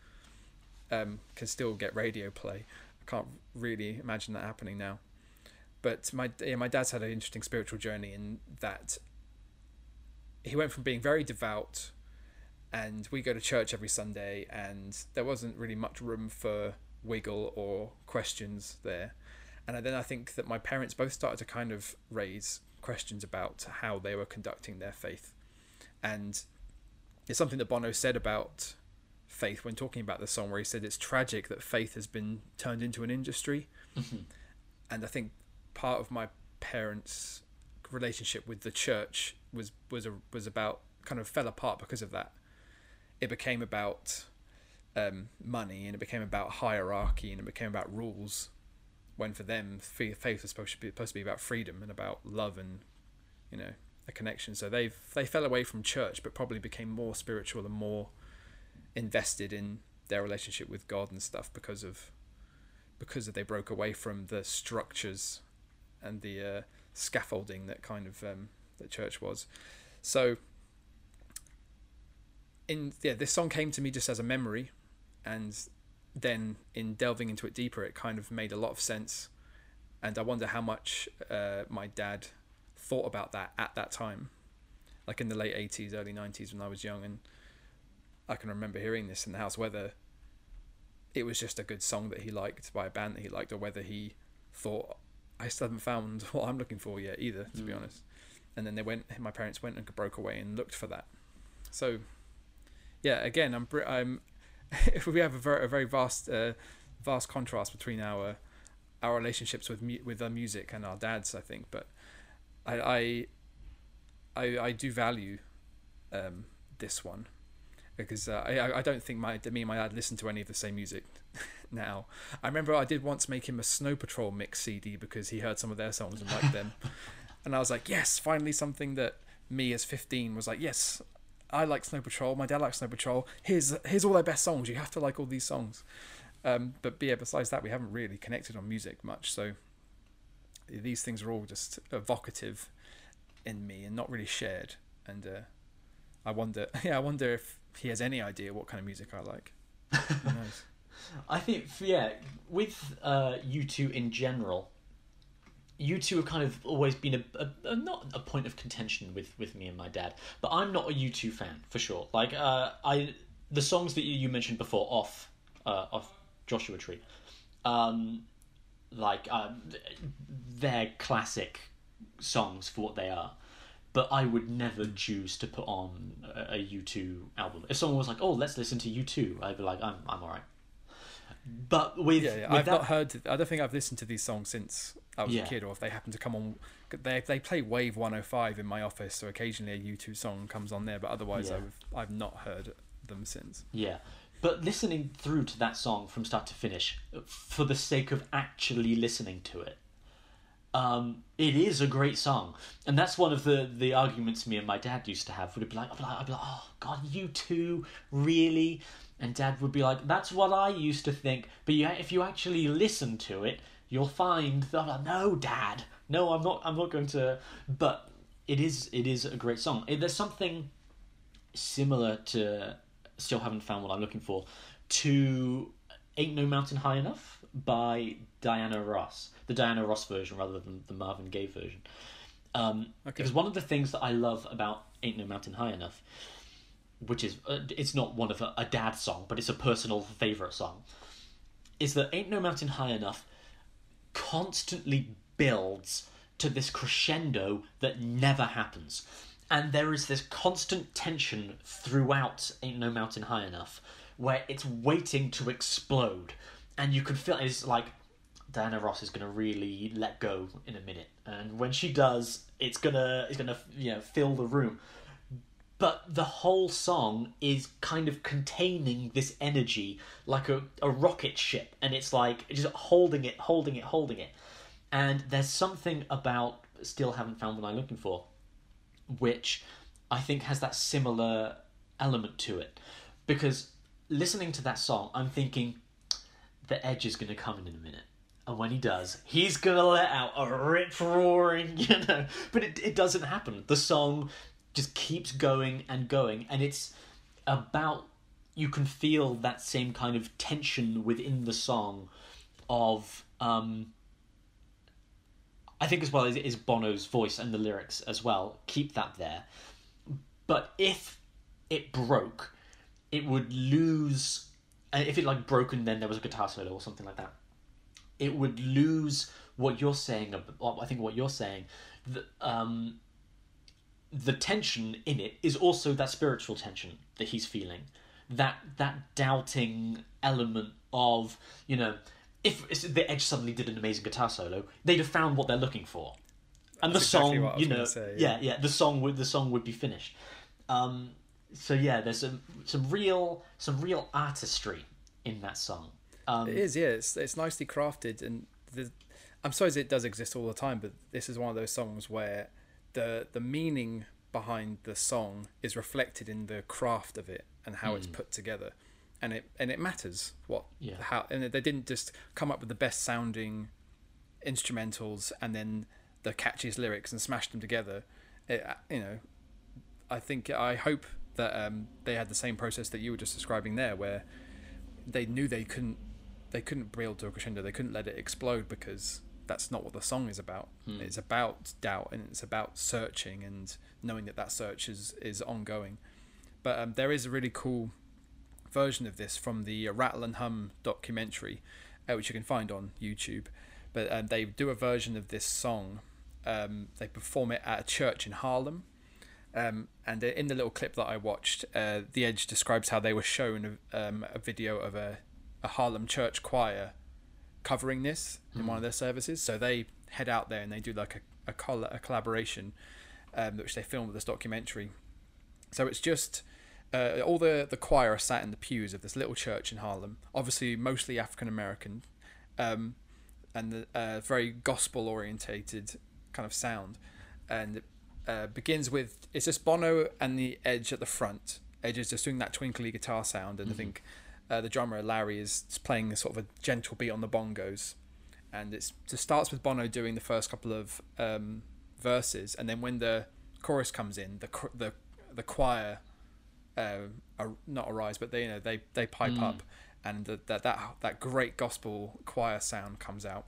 um, can still get radio play. I can't really imagine that happening now. But my yeah, my dad's had an interesting spiritual journey in that he went from being very devout, and we go to church every Sunday, and there wasn't really much room for wiggle or questions there. And then I think that my parents both started to kind of raise questions about how they were conducting their faith. And it's something that Bono said about faith when talking about the song, where he said it's tragic that faith has been turned into an industry. Mhm. And I think part of my parents' relationship with the church was was a, was about kind of fell apart because of that. It became about um, money and it became about hierarchy and it became about rules when for them faith was supposed to be supposed to be about freedom and about love and you know a connection. So they they fell away from church but probably became more spiritual and more invested in their relationship with God and stuff because of because of they broke away from the structures and the uh, scaffolding that kind of um, that church was. So in yeah this song came to me just as a memory and then in delving into it deeper it kind of made a lot of sense. And i wonder how much uh, my dad thought about that at that time like in the late 80s early 90s when i was young. And i can remember hearing this in the house whether it was just a good song that he liked by a band that he liked or whether he thought i still haven't found [laughs] what i'm looking for yet either to be Mm. honest. And then they went my parents went and broke away and looked for that. So yeah again i'm i'm [laughs] we have a very, a very vast uh, vast contrast between our our relationships with mu- with our music and our dads i think but i i i, I do value um, this one because uh, I I don't think my me and my dad listen to any of the same music [laughs] now. I remember I did once make him a Snow Patrol mix CD because he heard some of their songs and liked them, [laughs] and I was like, yes, finally something that me as fifteen was like, yes, I like Snow Patrol. My dad likes Snow Patrol. Here's here's all their best songs. You have to like all these songs. Um, but yeah, besides that, we haven't really connected on music much. So these things are all just evocative in me and not really shared. And uh, I wonder, [laughs] yeah, I wonder if he has any idea what kind of music I like. Who [laughs] knows? I think, yeah, with uh, U2 in general, U2 have kind of always been a, a, a not a point of contention with, with me and my dad, but I'm not a U2 fan for sure. Like uh, I, the songs that you, you mentioned before off uh, off Joshua Tree, um, like um, they're classic songs for what they are. But I would never choose to put on a, a U2 album. If someone was like, "Oh, let's listen to U2," I'd be like, "I'm I'm alright." But with, Yeah, yeah. with I've that, not heard. I don't think I've listened to these songs since I was Yeah. a kid, or if they happen to come on. They they play Wave 105 in my office, so occasionally a U2 song comes on there. But otherwise, Yeah. I've I've not heard them since. Yeah. But listening through to that song from start to finish, for the sake of actually listening to it, um, it is a great song. And that's one of the, the arguments me and my dad used to have. Would be like, I'd be like, I'd be like, oh, God, U2, really? And dad would be like, that's what I used to think. But yeah, if you actually listen to it, you'll find that, I'm no, dad, no, I'm not, I'm not going to. But it is, it is a great song. It- There's something similar to still haven't found what I'm looking for to Ain't No Mountain High Enough by Diana Ross, the Diana Ross version rather than the Marvin Gaye version. Um, Okay. Because one of the things that I love about Ain't No Mountain High Enough, which is uh, it's not one of a, a dad song, but it's a personal favorite song, is that Ain't No Mountain High Enough constantly builds to this crescendo that never happens. And there is this constant tension throughout Ain't No Mountain High Enough where it's waiting to explode. And you can feel it's like Diana Ross is gonna really let go in a minute. And when she does, it's gonna it's gonna you know fill the room. But the whole song is kind of containing this energy like a, a rocket ship and it's like just holding it, holding it, holding it. And there's something about Still Haven't Found What I'm Looking For, which I think has that similar element to it. Because listening to that song, I'm thinking, the edge is going to come in in a minute. And when he does, he's going to let out a rip roaring, [laughs] you know. But it, it doesn't happen. The song just keeps going and going. And it's about, you can feel that same kind of tension within the song of, um, I think as well as is Bono's voice and the lyrics as well. Keep that there. But if it broke, it would lose. And if it like broken, then there was a guitar solo or something like that, it would lose what you're saying. I think what you're saying, um, the tension in it is also that spiritual tension that he's feeling, that that doubting element of you know, if the Edge suddenly did an amazing guitar solo, they'd have found what they're looking for, and That's the exactly song, what I was you know, say, yeah, yeah. yeah, the song would the song would be finished. Um, so yeah, there's some some real some real artistry in that song. Um, It is, yeah. It's it's nicely crafted, and the, I'm sorry it does exist all the time, but this is one of those songs where the the meaning behind the song is reflected in the craft of it and how it's put together, and it and it matters what Yeah. how and they didn't just come up with the best sounding instrumentals and then the catchiest lyrics and smash them together. It, you know, I think I hope that um, they had the same process that you were just describing there, where they knew they couldn't they couldn't build to a crescendo. They couldn't let it explode because that's not what the song is about. It's about doubt and it's about searching and knowing that that search is is ongoing. But um, there is a really cool version of this from the Rattle and Hum documentary, uh, which you can find on YouTube. But um, they do a version of this song. Um, they perform it at a church in Harlem. Um, and in the little clip that I watched, uh, The Edge describes how they were shown a, um, a video of a, a Harlem church choir covering this in one of their services. So they head out there and they do like a, a, coll- a collaboration, um, which they film with this documentary. So it's just uh, all the the choir are sat in the pews of this little church in Harlem. Obviously, mostly African American, um, and the, uh, very gospel orientated kind of sound, and uh, begins with it's just Bono and the Edge at the front. Edge is just doing that twinkly guitar sound, and I think uh, the drummer Larry is playing a sort of a gentle beat on the bongos, and it's just starts with Bono doing the first couple of um, verses, and then when the chorus comes in, the the the choir, uh, are not arise, but they you know they they pipe up, and the, that that that great gospel choir sound comes out,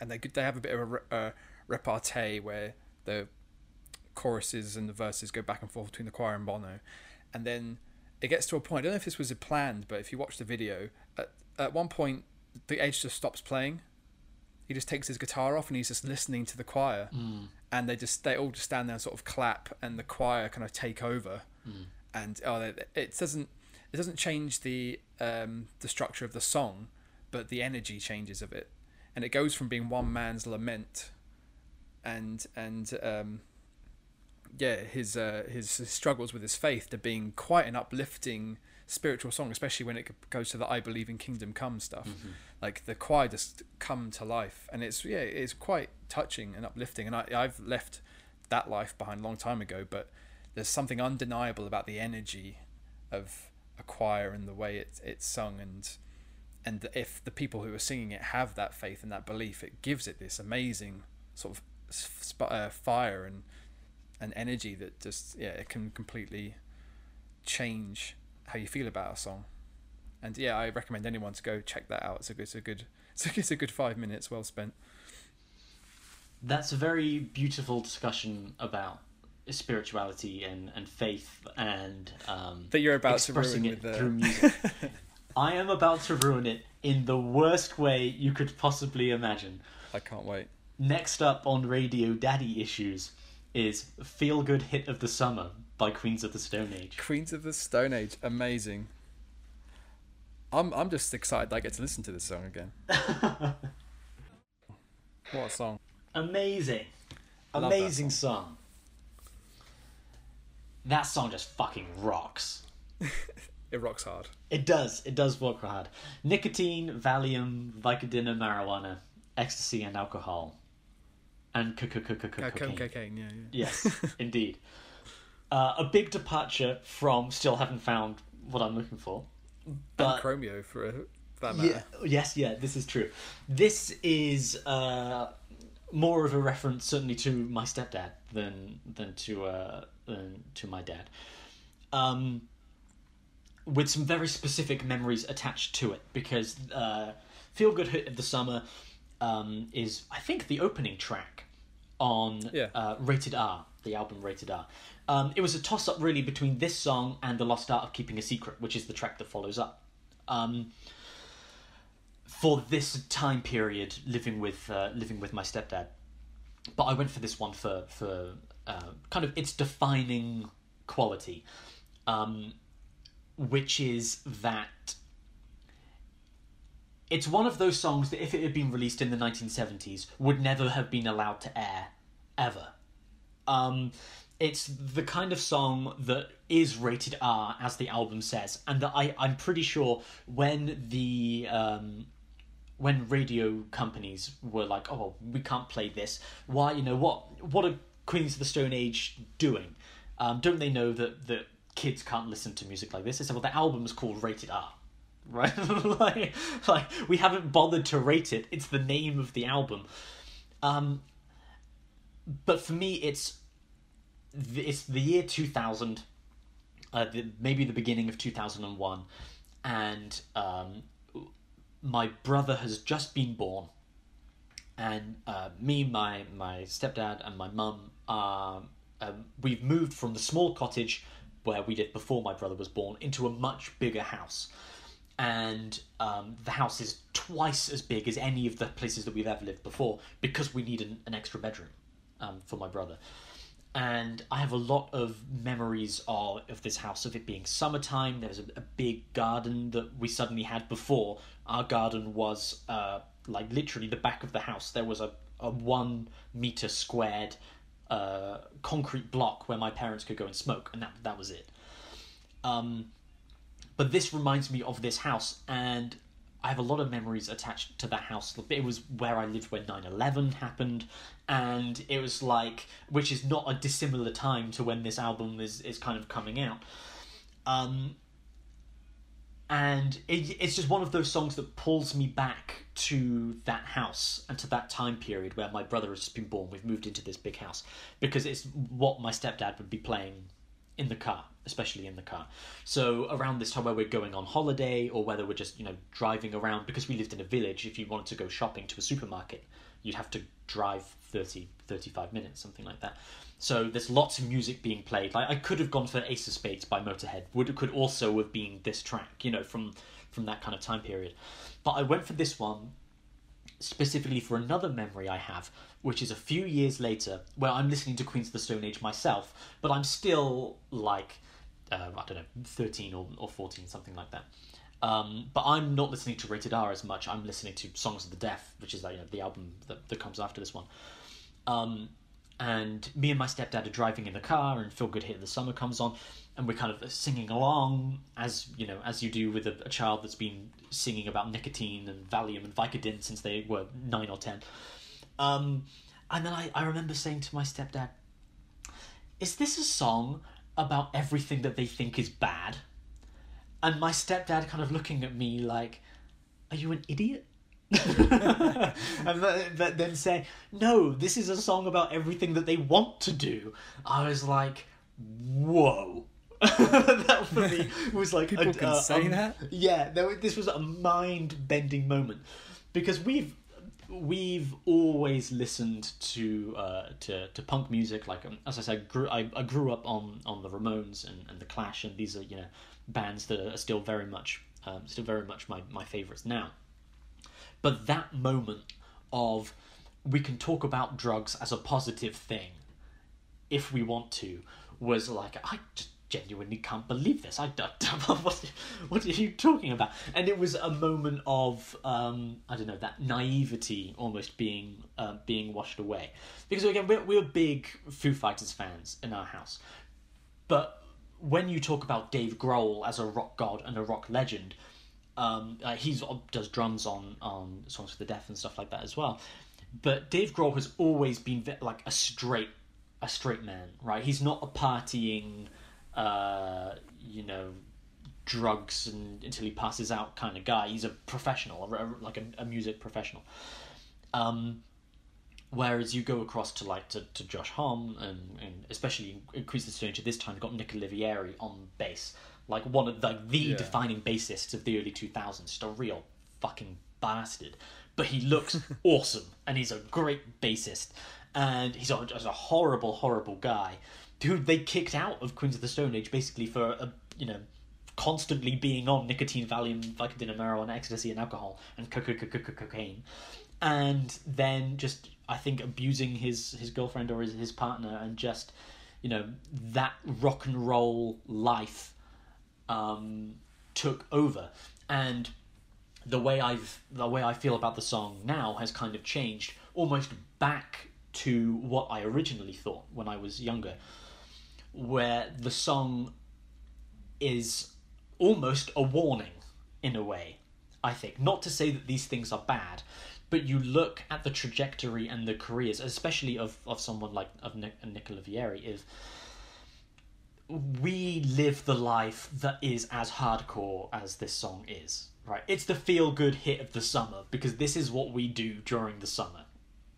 and they they have a bit of a, re- a repartee where the choruses and the verses go back and forth between the choir and Bono, and then it gets to a point. I don't know if this was planned, but if you watch the video, at, at one point the Edge just stops playing. He just takes his guitar off and he's just listening to the choir, and they just they all just stand there and sort of clap, and the choir kind of take over, and oh, it, it doesn't it doesn't change the um, the structure of the song, but the energy changes of it, and it goes from being one man's lament, and and um, yeah, his, uh, his struggles with his faith to being quite an uplifting spiritual song, especially when it goes to the "I believe in Kingdom Come" stuff. Like the choir just come to life, and it's yeah, it's quite touching and uplifting. And I I've left that life behind a long time ago, but there's something undeniable about the energy of a choir and the way it's it's sung and and if the people who are singing it have that faith and that belief, it gives it this amazing sort of sp- uh, fire and and energy that just yeah it can completely change how you feel about a song and yeah i recommend anyone to go check that out it's a good it's a good [laughs] it's a, it's a good five minutes well spent That's a very beautiful discussion about spirituality and, and faith and um, that you're about to expressing ruin it the through [laughs] music. I am about to ruin it in the worst way you could possibly imagine. i can't wait Next up on Radio Daddy Issues is Feel Good Hit of the Summer by Queens of the Stone Age. queens of the stone age amazing i'm i'm just excited i get to listen to this song again [laughs] what a song Amazing. Love that Amazing song. That song just fucking rocks. [laughs] it rocks hard It does. It does work hard. Nicotine, Valium, Vicodin, and marijuana, ecstasy, and alcohol, and Uh, co- cocaine. cocaine yeah yeah Yes, [laughs] indeed. Uh, a big departure from still haven't found what I'm looking for. But and Chromeo for that matter yeah, yes, yeah, this is true. This is uh, more of a reference, certainly, to my stepdad than than to uh, than to my dad. Um, with some very specific memories attached to it, because uh, "Feel Good Hit of the Summer" um, is, I think, the opening track on Yeah. uh, Rated R, the album Rated R. Um, it was a toss up, really, between this song and "The Lost Art of Keeping a Secret," which is the track that follows up. Um, for this time period living with uh, living with my stepdad. But I went for this one for for uh, kind of its defining quality, um, which is that it's one of those songs that if it had been released in the 1970s would never have been allowed to air ever. Um, it's the kind of song that is rated R, as the album says, and that I I'm pretty sure when the um, when radio companies were like, "Oh, we can't play this," why? You know what? What are Queens of the Stone Age doing? Um, don't they know that that kids can't listen to music like this? They said, "Well, the album is called Rated R." [laughs] Right, [laughs] like, like we haven't bothered to rate it. It's the name of the album. Um, but for me, it's it's the year two thousand, uh, the, maybe the beginning of two thousand and one, and um, my brother has just been born, and uh, me, my my stepdad, and my mum are um, we've moved from the small cottage where we did before my brother was born into a much bigger house, and um, the house is twice as big as any of the places that we've ever lived before because we need an, an extra bedroom um, for my brother and I have a lot of memories of, of this house of it being summertime. There was a, a big garden that we suddenly had before. Our garden was uh, like literally the back of the house. There was a, a one meter squared uh, concrete block where my parents could go and smoke, and that that was it. Um, but this reminds me of this house, and I have a lot of memories attached to that house. It was where I lived when 9 11 happened, and it was like, which is not a dissimilar time to when this album is, is kind of coming out. Um, and it, it's just one of those songs that pulls me back to that house and to that time period where my brother has just been born. We've moved into this big house because it's what my stepdad would be playing in the car, especially in the car. So around this time where we're going on holiday or whether we're just, you know, driving around because we lived in a village, if you wanted to go shopping to a supermarket, you'd have to drive 30, 35 minutes, something like that. So there's lots of music being played. Like I could have gone for Ace of Spades by Motorhead. Would could also have been this track, you know, from from that kind of time period. But I went for this one specifically for another memory I have, which is a few years later, where I'm listening to Queens of the Stone Age myself, but I'm still like, uh, I don't know, 13 or, or 14, something like that. Um, but I'm not listening to Rated R as much. I'm listening to Songs of the Deaf, which is uh, you know, the album that, that comes after this one. Um, and me and my stepdad are driving in the car, and Feel Good Hit of the Summer comes on, and we're kind of singing along as you know, as you do with a, a child that's been singing about nicotine and Valium and Vicodin since they were nine or ten. Um, and then I, I remember saying to my stepdad, "Is this a song about everything that they think is bad?" And my stepdad kind of looking at me like, "Are you an idiot?" [laughs] and then say, no, this is a song about everything that they want to do. I was like, whoa. [laughs] that for me was like people a, can uh, say um, that. Yeah, there, this was a mind-bending moment because we've we've always listened to uh, to to punk music. Like um, as I said, grew, I, I grew up on on the Ramones and, and the Clash, and these are you know bands that are still very much um, still very much my my favorites now. But that moment of we can talk about drugs as a positive thing if we want to was like I just genuinely can't believe this. I don't, [laughs] what, what are you talking about? And it was a moment of um, I don't know that naivety almost being uh, being washed away because again we're we're big Foo Fighters fans in our house, but when you talk about Dave Grohl as a rock god and a rock legend, um, uh, he's does drums on on songs for the deaf and stuff like that as well. But Dave Grohl has always been like a straight a straight man, right? He's not a partying, uh, you know, drugs and until he passes out kind of guy. He's a professional, a, a- like a, a music professional. Um, whereas you go across to like to, to Josh Homme and, and especially in Queens of the at this time, you've got Nick Oliveri on bass, like one of the the Yeah. defining bassists of the early two thousands, just a real fucking bastard. But he looks [laughs] awesome, and he's a great bassist, and he's a, just a horrible, horrible guy who they kicked out of Queens of the Stone Age basically for a you know constantly being on nicotine, Valium, Vicodin, marijuana, ecstasy, and alcohol, and co- co- co- co- co- cocaine, and then just I think abusing his his girlfriend or his his partner, and just you know that rock and roll life um, took over, and the way I've the way I feel about the song now has kind of changed almost back to what I originally thought when I was younger, where the song is almost a warning in a way. I think not to say that these things are bad, but you look at the trajectory and the careers, especially of, of someone like of Nick, Nicola Vieri, is we live the life that is as hardcore as this song is. Right, it's the feel good hit of the summer because this is what we do during the summer.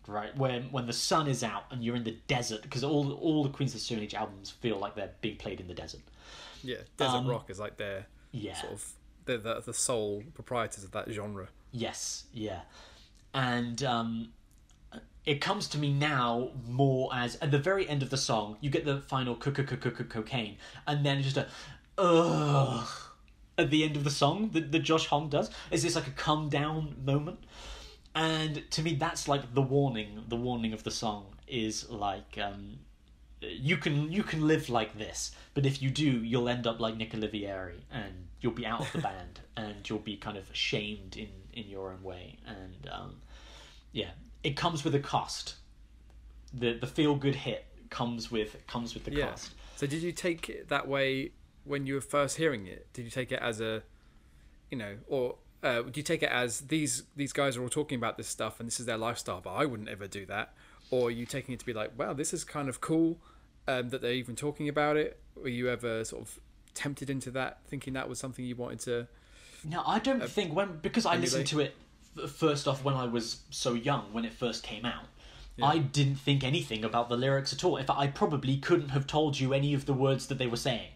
Right, when when the sun is out and you're in the desert, because all all the Queens of the Stone Age albums feel like they're being played in the desert. Yeah, desert Um, rock is like their Yeah. sort of they're the, the sole proprietors of that genre. Yes, yeah. And um, it comes to me now more as at the very end of the song, you get the final co- co- co- co- co- cocaine, and then just a ugh at the end of the song that, that Josh Homme does. Is this like a come down moment? And to me, that's like the warning. The warning of the song is like um, you can you can live like this, but if you do, you'll end up like Nick Oliveri, and you'll be out of the [laughs] band, and you'll be kind of shamed in in your own way. And um, yeah, it comes with a cost. The the feel good hit comes with comes with the Yeah. cost. So did you take it that way when you were first hearing it? Did you take it as a, you know, or uh, do you take it as these these guys are all talking about this stuff and this is their lifestyle, but I wouldn't ever do that? Or are you taking it to be like, wow, this is kind of cool um, that they're even talking about it? Were you ever sort of tempted into that, thinking that was something you wanted to? No, I don't think when because I listened to it first off when I was so young when it first came out. Yeah. I didn't think anything about the lyrics at all. In fact, I probably couldn't have told you any of the words that they were saying.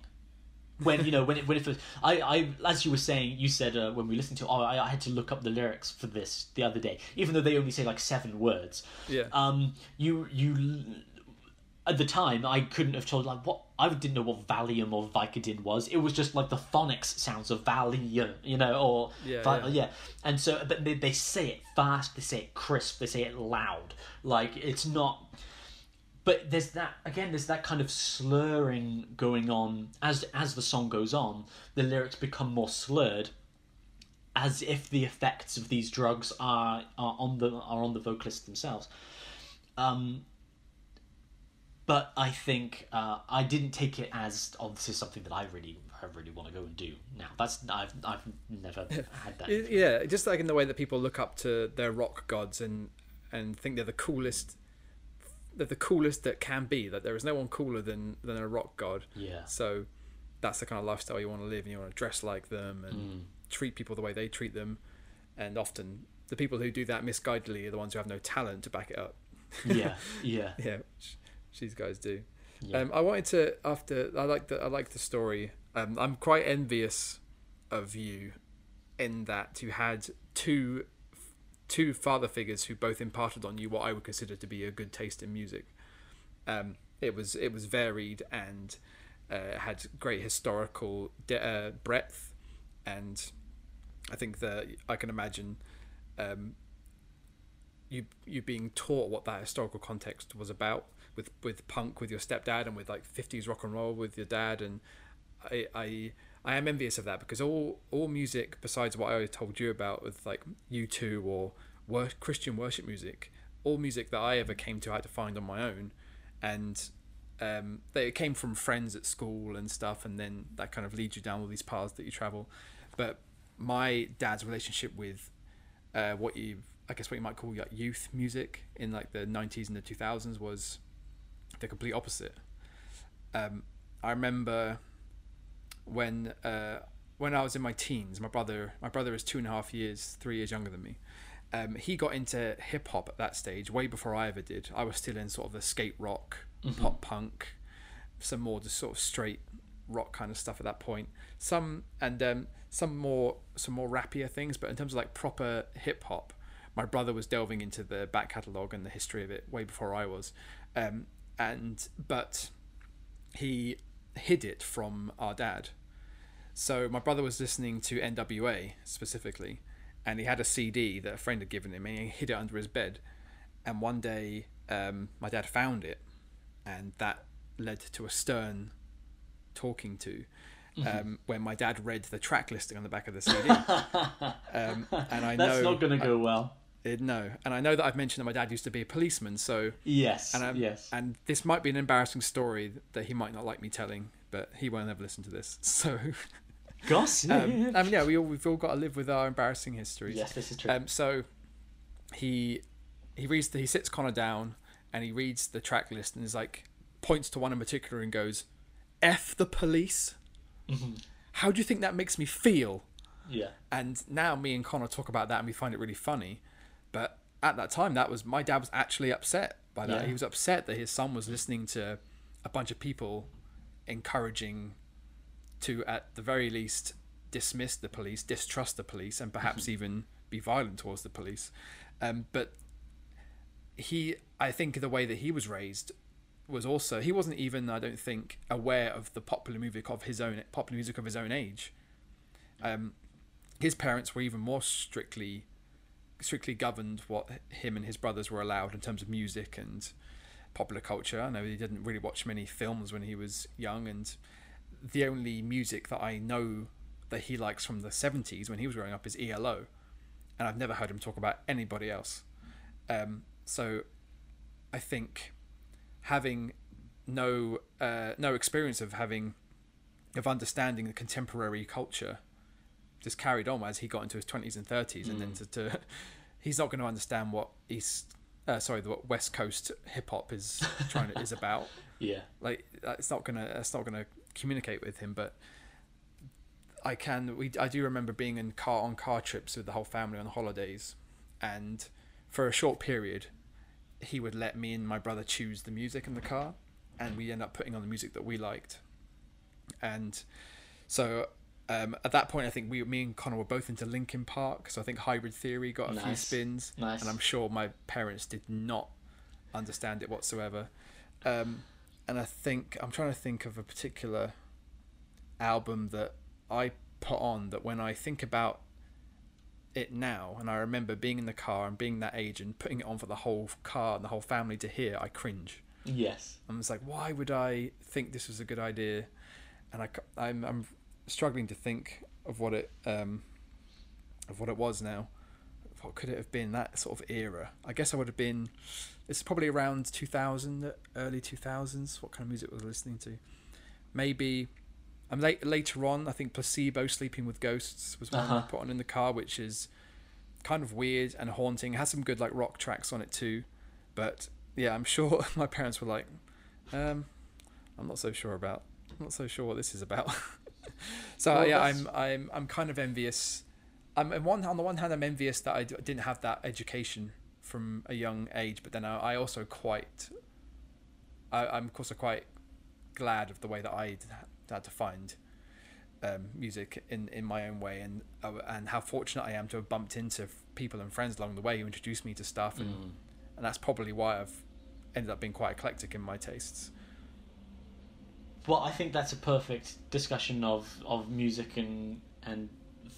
When you know when it when it first, I I as you were saying, you said uh, when we listened to, oh, I, I had to look up the lyrics for this the other day, even though they only say like seven words. Yeah. Um, you you at the time I couldn't have told like what I didn't know what Valium or Vicodin was. It was just like the phonics sounds of Valium, you know, or Yeah, yeah. yeah. And so, but they, they say it fast, they say it crisp, they say it loud. Like it's not. But there's that again. There's that kind of slurring going on as as the song goes on. The lyrics become more slurred, as if the effects of these drugs are are on the are on the vocalists themselves. Um, but I think uh, I didn't take it as oh this is something that I really I really want to go and do now. That's I've I've never [laughs] had that. Yeah, just like in the way that people look up to their rock gods and and think they're the coolest, they're the coolest that can be. That there is no one cooler than than a rock god. yeah. So that's the kind of lifestyle you want to live, and you want to dress like them and Mm. treat people the way they treat them. And often the people who do that misguidedly are the ones who have no talent to back it up. yeah, [laughs] yeah, Yeah, which these guys do. yeah. Um, I wanted to after I like the I like the story. Um, I'm quite envious of you in that you had two two father figures who both imparted on you what I would consider to be a good taste in music. Um, it was it was varied and uh, had great historical de- uh, breadth, and I think that I can imagine um, you you being taught what that historical context was about with with punk with your stepdad and with like 50s rock and roll with your dad and I I I am envious of that because all all music besides what I told you about with like U2 or wor- Christian worship music all music that I ever came to I had to find on my own and um, they came from friends at school and stuff and then that kind of leads you down all these paths that you travel but my dad's relationship with uh, what you I guess what you might call like youth music in like the 90s and the 2000s was the complete opposite. Um, I remember when uh, when I was in my teens, my brother my brother is two and a half years, three years younger than me. Um, he got into hip hop at that stage way before I ever did. I was still in sort of the skate rock, pop punk, some more just sort of straight rock kind of stuff at that point. Some and um, some more some more rappier things, but in terms of like proper hip hop, my brother was delving into the back catalogue and the history of it way before I was. Um, and but he hid it from our dad. So my brother was listening to NWA specifically, and he had a CD that a friend had given him, and he hid it under his bed. And one day, um, my dad found it, and that led to a stern talking to. Um, when my dad read the track listing on the back of the CD, [laughs] um, and I That's know not going to go well. Uh, no, and I know that I've mentioned that my dad used to be a policeman, so Yes, and I'm, yes. and this might be an embarrassing story that he might not like me telling, but he won't ever listen to this. [laughs] So, Gossip. um, I mean, yeah, we all, we've all got to live with our embarrassing histories. yes, this is true. Um, so he he reads the, he sits Connor down and he reads the track list and is like points to one in particular and goes, "F the police." Mm-hmm. How do you think that makes me feel? yeah. And now me and Connor talk about that and we find it really funny. At that time, that was my dad was actually upset by that. Yeah. He was upset that his son was listening to a bunch of people encouraging to, at the very least, dismiss the police, distrust the police, and perhaps [laughs] even be violent towards the police. Um, but he, I think, the way that he was raised was also he wasn't even, I don't think, aware of the popular music of his own popular music of his own age. Um, his parents were even more strictly strictly governed what him and his brothers were allowed in terms of music and popular culture. I know he didn't really watch many films when he was young, and the only music that I know that he likes from the 70s when he was growing up is ELO, and I've never heard him talk about anybody else. Um, so I think having no uh, no experience of having of understanding the contemporary culture just carried on as he got into his 20s and 30s and then to, to [laughs] he's not going to understand what east uh, sorry what west coast hip hop is trying to, is [laughs] about. Yeah. like it's not gonna it's not gonna communicate with him but i can we i do remember being in car on car trips with the whole family on holidays and for a short period he would let me and my brother choose the music in the car and we end up putting on the music that we liked. And so um, at that point i think we me and connor were both into linkin park so i think hybrid theory got a few spins Nice. and i'm sure my parents did not understand it whatsoever um, and I think I'm trying to think of a particular album that I put on that when I think about it now and I remember being in the car and being that age and putting it on for the whole car and the whole family to hear, I cringe. Yes. I'm just like, why would I think this was a good idea? And I, I'm, I'm struggling to think of what it um, of what it was now. What could it have been? That sort of era. I guess I would have been. It's probably around 2000, early 2000s. What kind of music was I listening to? Maybe. I'm late, later on. I think Placebo, Sleeping with Ghosts, was one I Uh-huh. put on in the car, which is kind of weird and haunting. It has some good like rock tracks on it too, but yeah, I'm [laughs] sure my parents were like, um, I'm not so sure about. I'm not so sure what this is about. [laughs] [laughs] so Well, yeah, that's- I'm I'm I'm kind of envious. I'm in one on the one hand, I'm envious that I didn't have that education from a young age, but then I, I also quite. I, I'm of course quite glad of the way that I had to find um, music in, in my own way, and uh, and how fortunate I am to have bumped into people and friends along the way who introduced me to stuff, and Mm. and that's probably why I've ended up being quite eclectic in my tastes. Well, I think that's a perfect discussion of, of music and and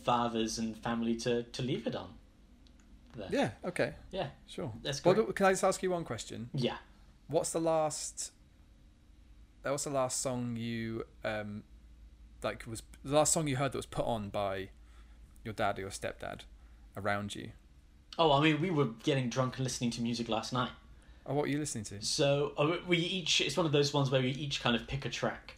fathers and family to, to leave it on. There. Yeah. Okay. Yeah. Sure. That's Well, great. can I just ask you one question? Yeah. What's the last? That was the last song you um, like was the last song you heard that was put on by your dad or your stepdad around you. Oh, I mean, we were getting drunk and listening to music last night. Oh, what are you listening to? So uh, we each it's one of those ones where we each kind of pick a track,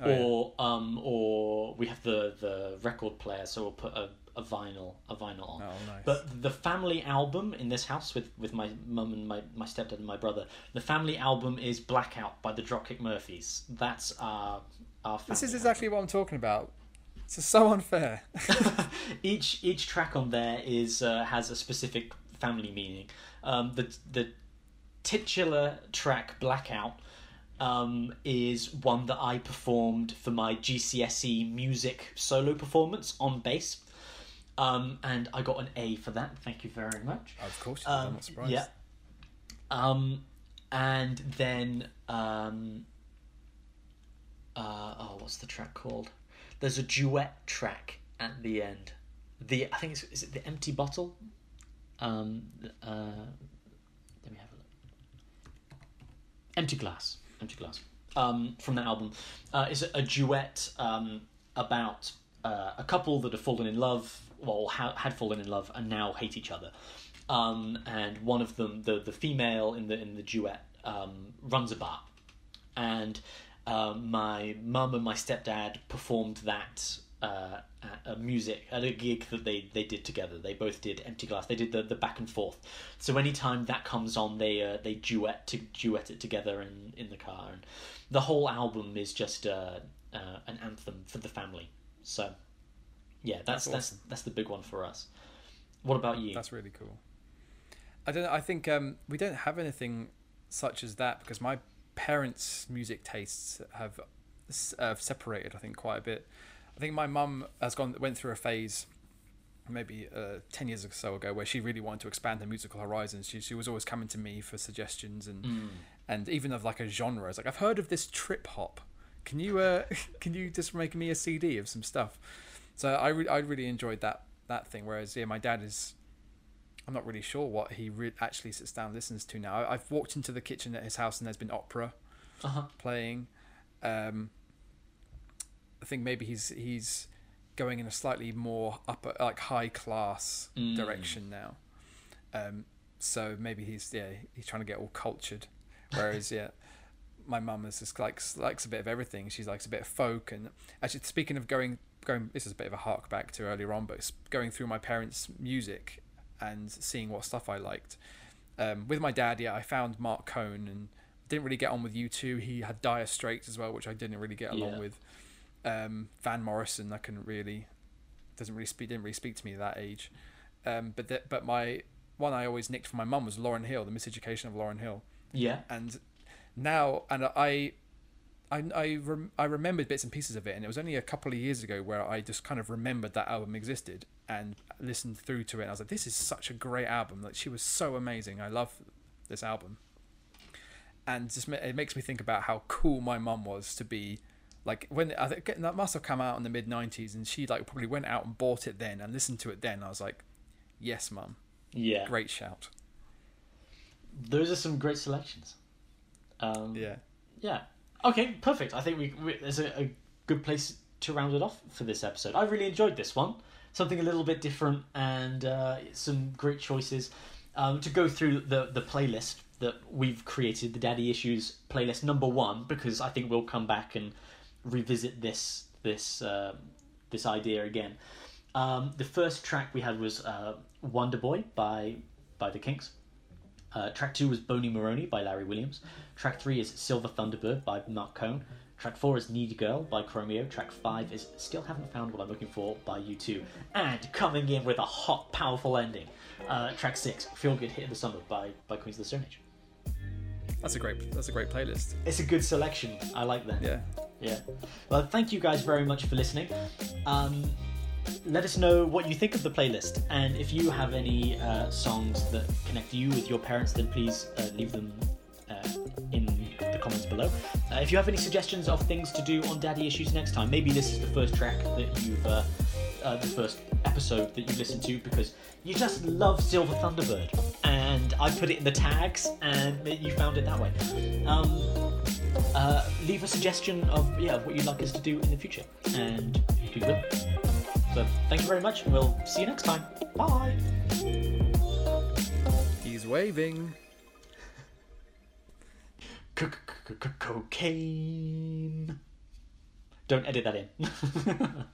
Oh, yeah. or um or we have the the record player, so we'll put a, a vinyl a vinyl on. Oh, nice. But the family album in this house with, with my mum and my, my stepdad and my brother, the family album is Blackout by the Dropkick Murphys. That's our our family. this is exactly what I'm talking about. It's so unfair. [laughs] [laughs] each each track on there is uh, has a specific family meaning. Um, the the titular track Blackout um, is one that I performed for my GCSE music solo performance on bass. Um, and I got an A for that. Thank you very much. Of course, I'm Um, not surprised. Yeah. Um, and then um, uh, oh, what's the track called? There's a duet track at the end. The I think it's is it the empty bottle. Um, uh, let me have a look. Empty glass. Empty glass. Um, from that album, uh, is a duet um, about uh, a couple that have fallen in love, well, ha- had fallen in love, and now hate each other. Um, and one of them, the the female in the in the duet, um, runs a bar, and um, my mum and my stepdad performed that uh, a music at a gig that they, they did together. They both did Empty Glass. They did the, the back and forth. So anytime that comes on, they uh, they duet to duet it together in, in the car, and the whole album is just uh, uh, an anthem for the family. So yeah, that's That's that's awesome. that's the big one for us. What about you? That's really cool. I don't. know, I think um, we don't have anything such as that because my parents' music tastes have uh, separated. I think quite a bit. I think my mum has gone went through a phase, maybe uh, ten years or so ago, where she really wanted to expand her musical horizons. She she was always coming to me for suggestions and Mm. and even of like a genre. It's like I've heard of this trip hop. Can you uh [laughs] can you just make me a CD of some stuff? So I re- I really enjoyed that that thing. Whereas yeah, my dad is. I'm not really sure what he re- actually sits down and listens to now. I- I've walked into the kitchen at his house and there's been opera Uh-huh. playing. Um, I think maybe he's he's going in a slightly more upper like high class Mm. direction now. Um, so maybe he's yeah he's trying to get all cultured, whereas [laughs] yeah, my mum is just likes likes a bit of everything. She likes a bit of folk, and actually speaking of going going, this is a bit of a hark back to earlier on, but it's going through my parents' music and seeing what stuff I liked. Um, with my dad, yeah, I found Marc Cohn and didn't really get on with U2. He had Dire Straits as well, which I didn't really get along Yeah. with. Um, Van Morrison, I couldn't really doesn't really speak didn't really speak to me at that age. Um, but that but my one I always nicked from my mum was Lauryn Hill, the Miseducation of Lauryn Hill Yeah. and now and I I I, rem- I remembered bits and pieces of it and it was only a couple of years ago where I just kind of remembered that album existed and listened through to it and I was like this is such a great album like she was so amazing I love this album and just it makes me think about how cool my mum was to be like when I think that must have come out in the mid 90s and she like probably went out and bought it then and listened to it then I was like yes mum Yeah. great shout Those are some great selections. Um, yeah Yeah. Okay, perfect. I think we, we there's a, a good place to round it off for this episode. I really enjoyed this one. Something a little bit different and uh, some great choices. Um, to go through the the playlist that we've created, the Daddy Issues playlist number one, because I think we'll come back and revisit this this uh, this idea again. Um, the first track we had was uh, Wonder Boy by by the Kinks. Uh, track two was Bony Moronie by Larry Williams. Track three is Silver Thunderbird by Marc Cohn. Track four is Needy Girl by Chromeo. Track five is Still Haven't Found What I'm Looking For by U2. And coming in with a hot, powerful ending, uh, track six, Feel Good Hit of the Summer by, by Queens of the Stone Age. that's a great that's a great playlist It's a good selection. I like that. yeah Yeah. Well, thank you guys very much for listening. Um, let us know what you think of the playlist, and if you have any uh, songs that connect you with your parents, then please uh, leave them uh, in the comments below. Uh, if you have any suggestions of things to do on Daddy Issues next time, maybe this is the first track that you've, uh, uh, the first episode that you listened to because you just love Silver Thunderbird, and I put it in the tags, and you found it that way. Um, uh, leave a suggestion of yeah what you'd like us to do in the future, and we will. So thank you very much, and we'll see you next time. Bye. he's waving [laughs] Cocaine. Don't edit that in. [laughs]